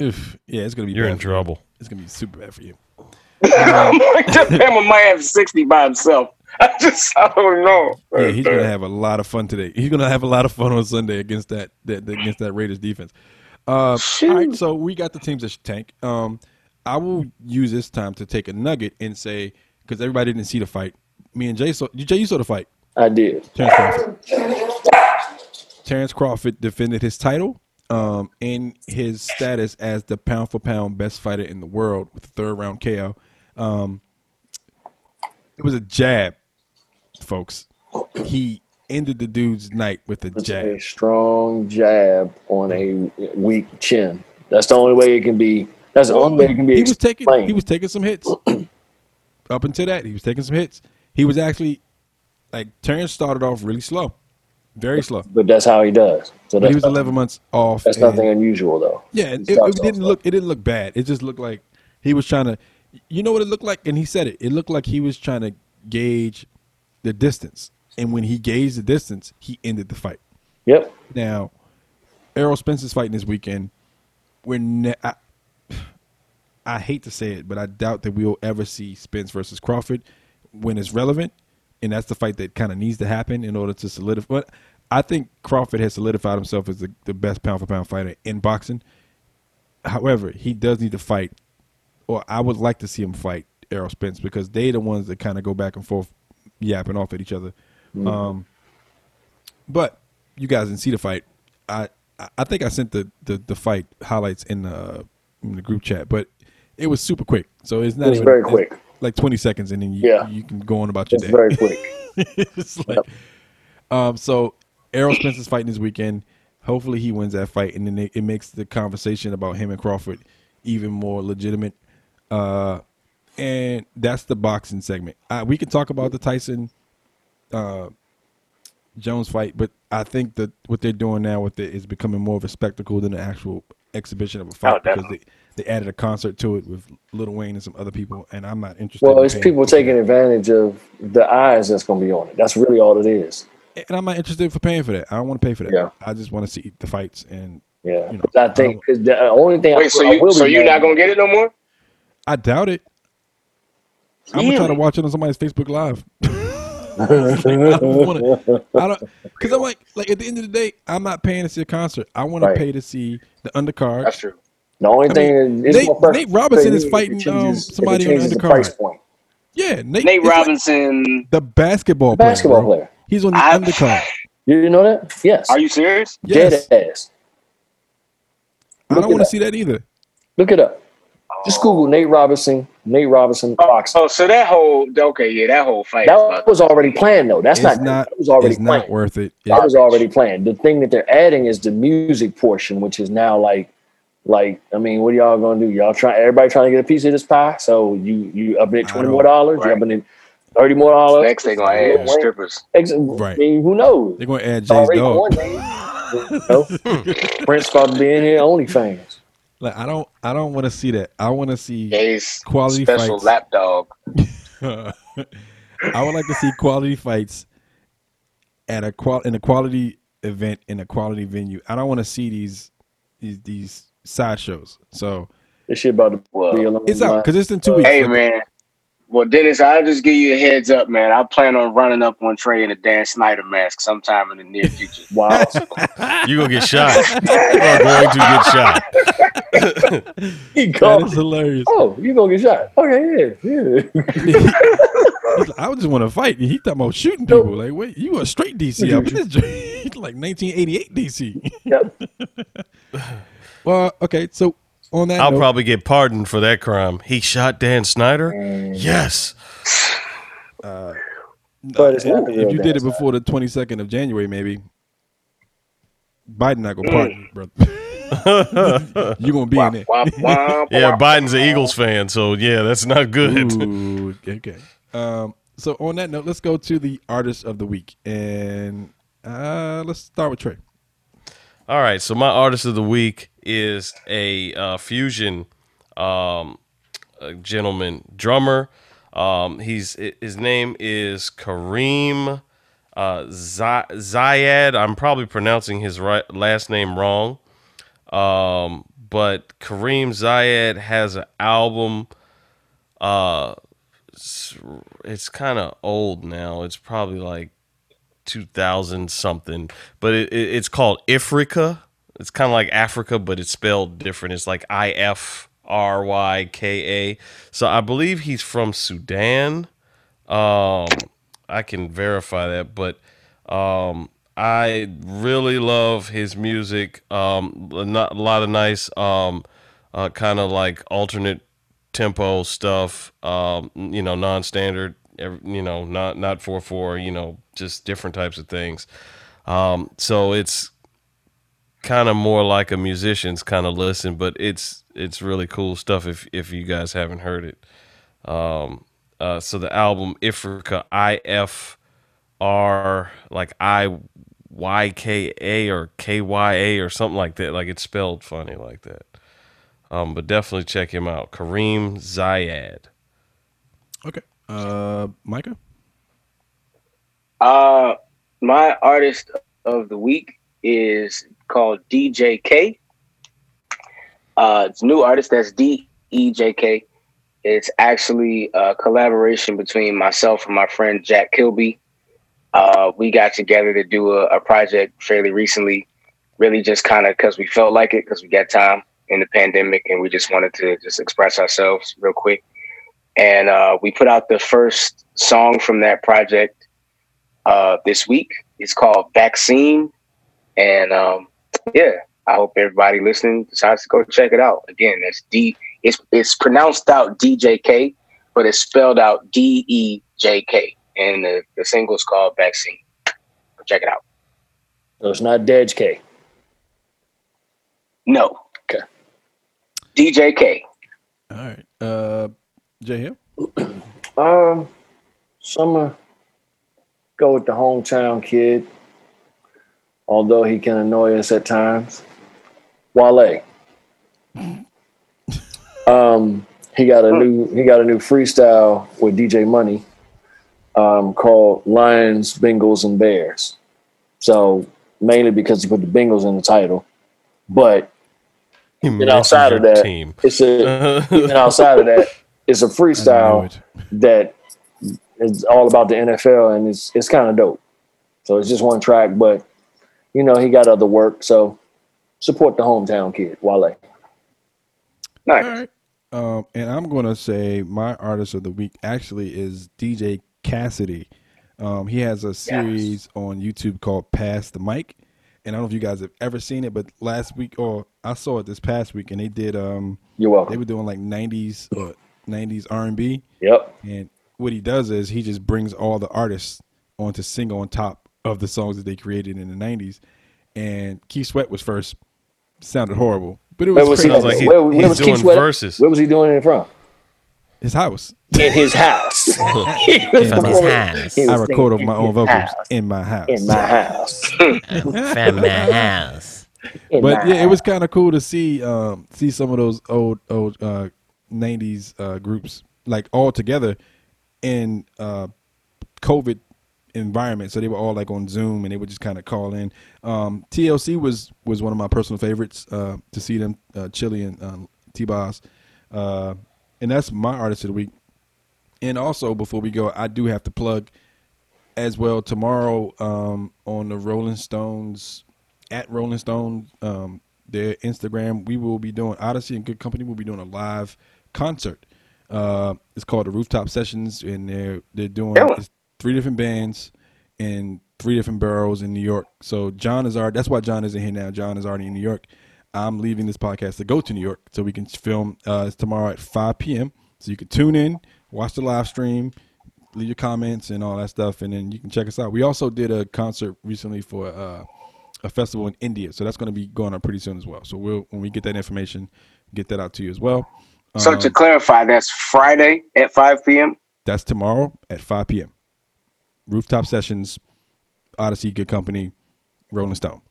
Oof. Yeah, it's gonna be. You're bad in for you. trouble. It's gonna be super bad for you. I'm like, Bama might have 60 by himself. I just I don't know. Yeah, he's gonna have a lot of fun today. He's gonna have a lot of fun on Sunday against that, that against that Raiders defense. Uh, all right, so we got the teams that should tank. Um, I will use this time to take a nugget and say because everybody didn't see the fight. Me and Jay saw. Jay, you saw the fight. I did. Terrence Crawford. Terrence Crawford defended his title um, and his status as the pound for pound best fighter in the world with the third round KO. Um, it was a jab, folks. He ended the dude's night with a It's jab. a strong jab on a weak chin. That's the only way it can be. That's the only way it can be He was taking explained. he was taking some hits. Up until that, he was taking some hits. He was actually like Terrence started off really slow, very slow. but that's how he does. So he was 11 months off. that's and- nothing unusual though. Yeah, He it, it, didn't look it didn't look bad. It just looked like he was trying to. You know what it looked like, and he said it. It looked like he was trying to gauge the distance, and when he gauged the distance, he ended the fight. Yep. Now, Errol Spence's fighting this weekend. We're ne- I, I hate to say it, but I doubt that we'll ever see Spence versus Crawford when it's relevant, and that's the fight that kind of needs to happen in order to solidify. But I think Crawford has solidified himself as the, the best pound for pound fighter in boxing. However, he does need to fight, or I would like to see him fight Errol Spence because they're the ones that kind of go back and forth, yapping off at each other. Um, but you guys didn't see the fight. I I- I think I sent the, the, the fight highlights in the in the group chat, but it was super quick. So it's not It was even very quick. like twenty seconds, and then you Yeah. you can go on about your It's day. very quick. it's like, um, so Errol Spence's fighting this weekend. Hopefully, he wins that fight, and then it, it makes the conversation about him and Crawford even more legitimate. Uh, and that's the boxing segment. Uh, we can talk about the Tyson uh, Jones fight, but I think that what they're doing now with it is becoming more of a spectacle than an actual exhibition of a fight Oh, because they, they added a concert to it with Lil Wayne and some other people, and I'm not interested. Well, in it's people taking advantage of the eyes that's going to be on it. That's really all it is. and I'm not interested for paying for that. I don't want to pay for that. Yeah. I just want to see the fights and Yeah, You know, I think because the only thing. I, Wait, so I you will so you mad not gonna get it no more? I doubt it. I'm gonna try to watch it on somebody's Facebook Live. I don't want to. I don't because I'm like, like at the end of the day, I'm not paying to see a concert. I want Right. to pay to see the undercard. That's true. The only I thing mean, is, Nate- more Nate Robinson is fighting, um, changes- if it somebody on the changes undercard. price point. Yeah, Nate, Nate it's like Robinson. the basketball The player. basketball bro. player. He's on the I- undercard. You know that? Yes. Are you serious? Yes, Dead ass. I don't want to see that either. Look it up. Just Google Nate Robinson. Nate Robinson boxing. Oh, so that whole okay, yeah, that whole fight. That about- was already planned though. That's not. not. That was already it's not worth it. That It- was already planned. The thing that they're adding is the music portion, which is now like, like I mean, what are y'all gonna do? Y'all try everybody trying to get a piece of this pie. So you you up it twenty more dollars. You Right. up it thirty more dollars. Next they gonna add strippers. Ex- Right. I mean, who knows? They're going to add It's Jay's already dog. one. You know? Prince about to be in here. OnlyFans. Like I don't. I don't want to see that. I want to see. Jay's Quality special fights. lap dog. I would like to see quality fights at a qual in a quality event in a quality venue. I don't want to see these these these sideshows. So This shit about to Well, be along it's the out because it's in two weeks. Hey man. Well, Dennis, I'll just give you a heads up, man. I plan on running up on Trey in a Dan Snyder mask sometime in the near future. Wow. You gonna get shot. You are going to get shot. he that called. is hilarious. Oh, you gonna get shot? Okay, yeah, yeah. Like, I just want to fight. And he talking about shooting people. Like, wait, you a straight DC up in this like 1988 DC. Yep. Well, okay, so on that I'll note, probably get pardoned for that crime. He shot Dan Snyder. Yes. But it's not if you did it Dan before the 22nd of January, maybe Biden not gonna pardon you, brother. you gonna be in there. Womp, womp, Yeah, womp. Biden's an Eagles fan, so yeah, that's not good. Ooh, okay. Um, so on that note, let's go to the artist of the week, and uh, let's start with Trey. All right, so my artist of the week is a uh, fusion um, a gentleman drummer. Um, he's his name is Kareem uh, Zay- Zayed. I'm probably pronouncing his right last name wrong, um, but Kareem Zayed has an album. Uh, it's, it's kind of old now. It's probably like 2000 something, but it, it, it's called Ifrikya. It's kind of like Africa, but it's spelled different. It's like I F R Y K A. So I believe he's from Sudan. Um, I can verify that, but um, I really love his music. Um, a a lot of nice, um, uh, kind of like alternate tempo stuff. Um, you know, non-standard. You know, not not four four. You know, just different types of things. Um, so it's kind of more like a musician's kind of listen, but it's it's really cool stuff if if you guys haven't heard it. Um, uh, so the album Ifrikya I F R like I Y K A or K Y A or something like that. Like it's spelled funny like that. Um, but definitely check him out, Kareem Zayed. Okay, uh, Micah. Uh, my artist of the week is called DJK. Uh, it's new artist. That's D E J K. It's actually a collaboration between myself and my friend Jack Kilby. Uh, we got together to do a, a project fairly recently, really just kind of because we felt like it, because we got time in the pandemic and we just wanted to just express ourselves real quick. And uh, we put out the first song from that project uh, this week. It's called Vaccine. And um, yeah, I hope everybody listening decides to go check it out. Again, that's D. It's it's pronounced out DJK, but it's spelled out D E J K. And the, the single's called Vaccine. Go check it out. So it's not Dedge K. No. Okay. DJK. All right, uh, Jay Hill. Um, summer. Go with the hometown kid. Although he can annoy us at times. Wale. Um, he got a new he got a new freestyle with DJ Money, um, called Lions, Bengals, and Bears. So mainly because he put the Bengals in the title, but He even outside of that, team. it's a even outside of that, it's a freestyle that is all about the NFL and it's it's kind of dope. So it's just one track, but you know he got other work, so support the hometown kid, Wale. Nice. All right. Um, and I'm gonna say my artist of the week actually is DJ Cassidy. Um, he has a series on YouTube called Pass the Mic, and I don't know if you guys have ever seen it, but last week or I saw it this past week, and they did. Um, You're welcome. They were doing like '90s or '90s R&B. Yep. And what he does is he just brings all the artists on to sing on top of the songs that they created in the '90s. And Keith Sweat was first. Sounded horrible, but it was, Where was he? crazy. where, where was Keith Sweat? Where was he doing it from? His house. In his house. In his house. I record singing over my own vocals house. in my house. In my house. From my house. In but my yeah, it was kind of cool to see um, see some of those old old uh, '90s uh, groups like all together in uh, COVID environment. So they were all like on Zoom, and they would just kind of call in. Um, TLC was was one of my personal favorites uh, to see them. Uh, Chili and um, T-Boz, uh, and that's my artist of the week. And also, before we go, I do have to plug as well tomorrow um, on the Rolling Stones at Rolling Stone, um, their Instagram. We will be doing Odyssey and Good Company. We'll be doing a live concert. Uh, it's called the Rooftop Sessions, and they're they're doing three different bands in three different boroughs in New York. So John is already. That's why John isn't here now. John is already in New York. I'm leaving this podcast to go to New York so we can film. Uh, it's tomorrow at 5 p.m. So you can tune in, watch the live stream, leave your comments and all that stuff, and then you can check us out. We also did a concert recently for uh, a festival in India, so that's going to be going on pretty soon as well. So we'll when we get that information, get that out to you as well. So Um, to clarify, that's Friday at 5 p.m. that's tomorrow at 5 p.m. Rooftop sessions, Odyssey, Good Company, Rolling Stone.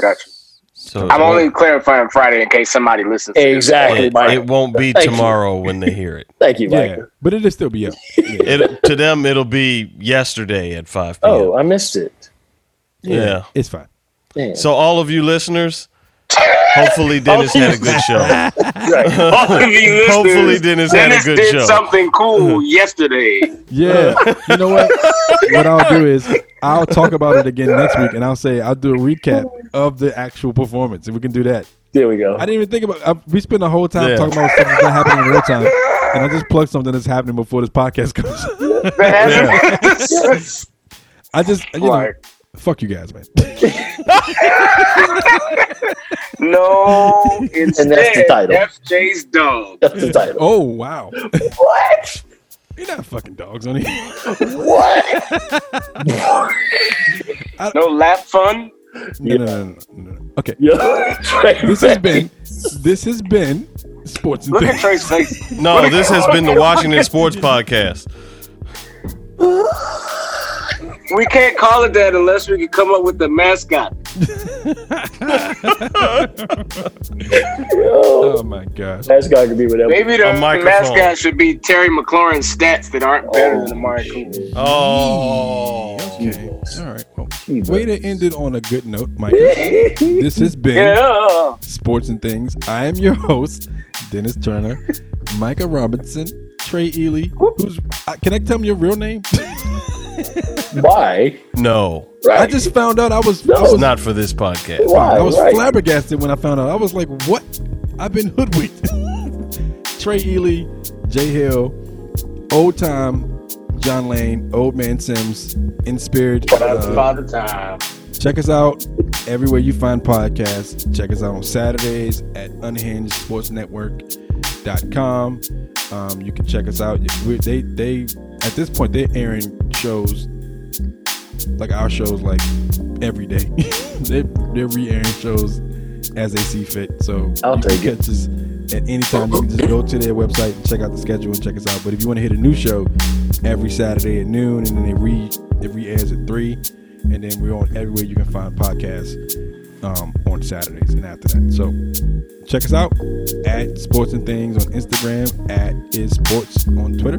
Gotcha. So I'm only clarifying Friday in case somebody listens. To this. It, it won't be tomorrow when they hear it. Thank you, Yeah, but it'll still be up. It, to them, it'll be yesterday at 5 p.m. Oh, I missed it. yeah. it's fine. Yeah. So all of you listeners, hopefully Dennis had a good show. All of Hopefully Dennis had a Dennis good did show. something cool yesterday. Yeah. You know what? what I'll do is I'll talk about it again next week, and I'll say I'll do a recap of the actual performance, If we can do that. There we go. I didn't even think about. I, we spent the whole time Yeah. talking about stuff that's not happening in real time, and I just plugged something that's happening before this podcast goes. I just you know, Right. Fuck you guys, man. No, it's And that's the title. FJ's dog. That's the title. Oh wow. What? You're not fucking dogs on here. What? No lap fun. No, no, no, no, no, no. Okay. Yeah. This has been this has been sports and Look at things. Trey's face. No, this has been the Washington Sports Podcast. We can't call it that unless we can come up with the mascot. Oh my gosh. That's got to be whatever. Maybe the mascot should be Terry McLaurin's stats that aren't better than Amari Cooper. Oh. oh. Okay. All right. Well, way to end it on a good note, Mike. this has been Yeah. Sports and Things. I am your host, Dennis Turner, Micah Robinson, Trey Ely. Who's? Uh, can I tell him your real name? Why? No, I just found out I was. I it's was not for this podcast. Why? I was Right. flabbergasted when I found out. I was like, "What? I've been hoodwinked." Trey Ely, Jay Hill, Old Time, John Lane, Old Man Sims, In Spirit. That's uh, about the time. check us out everywhere you find podcasts. Check us out on Saturdays at unhingedsportsnetwork.com. Um, you can check us out. We, they they at this point they're airing shows like our shows like every day. they they're re-airing shows as they see fit. So I'll you take can catch us at any time. You can just go to their website and check out the schedule and check us out. But if you want to hit a new show every Saturday at noon and then they re it re-airs at three. and then we're on everywhere you can find podcasts um, on Saturdays and after that. So check us out at Sports and Things on Instagram, at Is Sports on Twitter,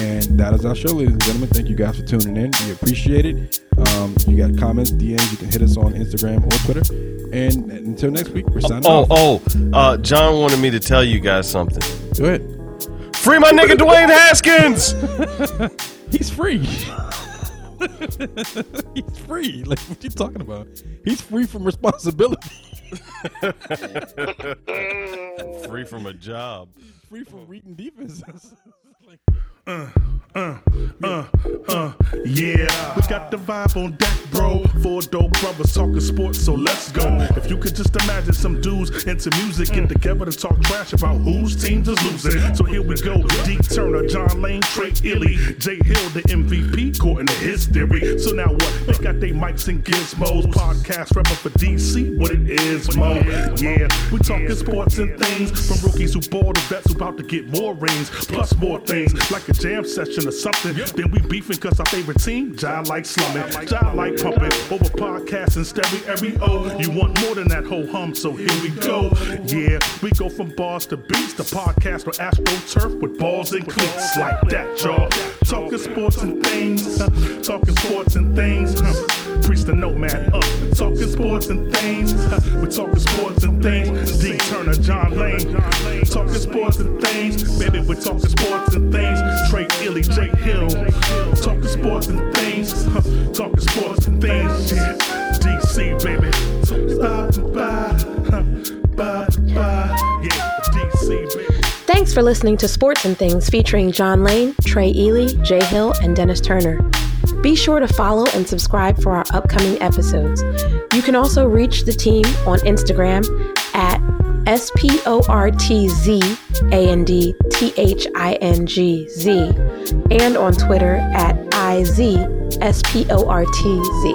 and that is our show, ladies and gentlemen. Thank you guys for tuning in. We appreciate it. Um, you got comments, DMs, you can hit us on Instagram or Twitter. And until next week, we're signing Oh, off. oh, uh, John wanted me to tell you guys something. Go ahead. Free my nigga Dwayne Haskins. He's free. He's free. Like what you talking about? He's free from responsibility. Free from a job. free from reading defenses. Uh, uh, uh, uh, yeah. We got the vibe on deck, bro. Four dope brothers talking sports, so let's go. If you could just imagine some dudes into music get together to talk trash about whose teams is losing. So here we go. D Turner, John Lane, Trey Ely, Jay Hill, the MVP, according to his theory. So now what? They got their mics and gizmos. Podcast rapper for DC, what it is, Mo. Yeah, we talking sports and things from rookies who ball to vets about to get more rings, plus more things like a jam session or something. Then we beefing cause our favorite team, John like slumming, John like pumping over podcasts and stereo. You want more than that whole hum, so here we go. Yeah, we go from bars to beats, the podcast or Astro Turf with balls and cleats like that, y'all. Talking sports and things, huh? talking sports and things. Huh? Preach the nomad up, talking sports and things. We're talking sports and things. D Turner, John Lane, talking sports and things. Baby, we're talking sports and things. Trey Ely, Jay Hill, talking sports and things. Huh? Talking sports and things. Yeah, DC, baby. Bye, bye, bye. Yeah, DC, baby. Thanks for listening to Sports and Things featuring John Lane, Trey Ely, Jay Hill, and Dennis Turner. Be sure to follow and subscribe for our upcoming episodes. You can also reach the team on Instagram at S P O R T Z A N D T H I N G Z and on Twitter at I Z S P O R T Z.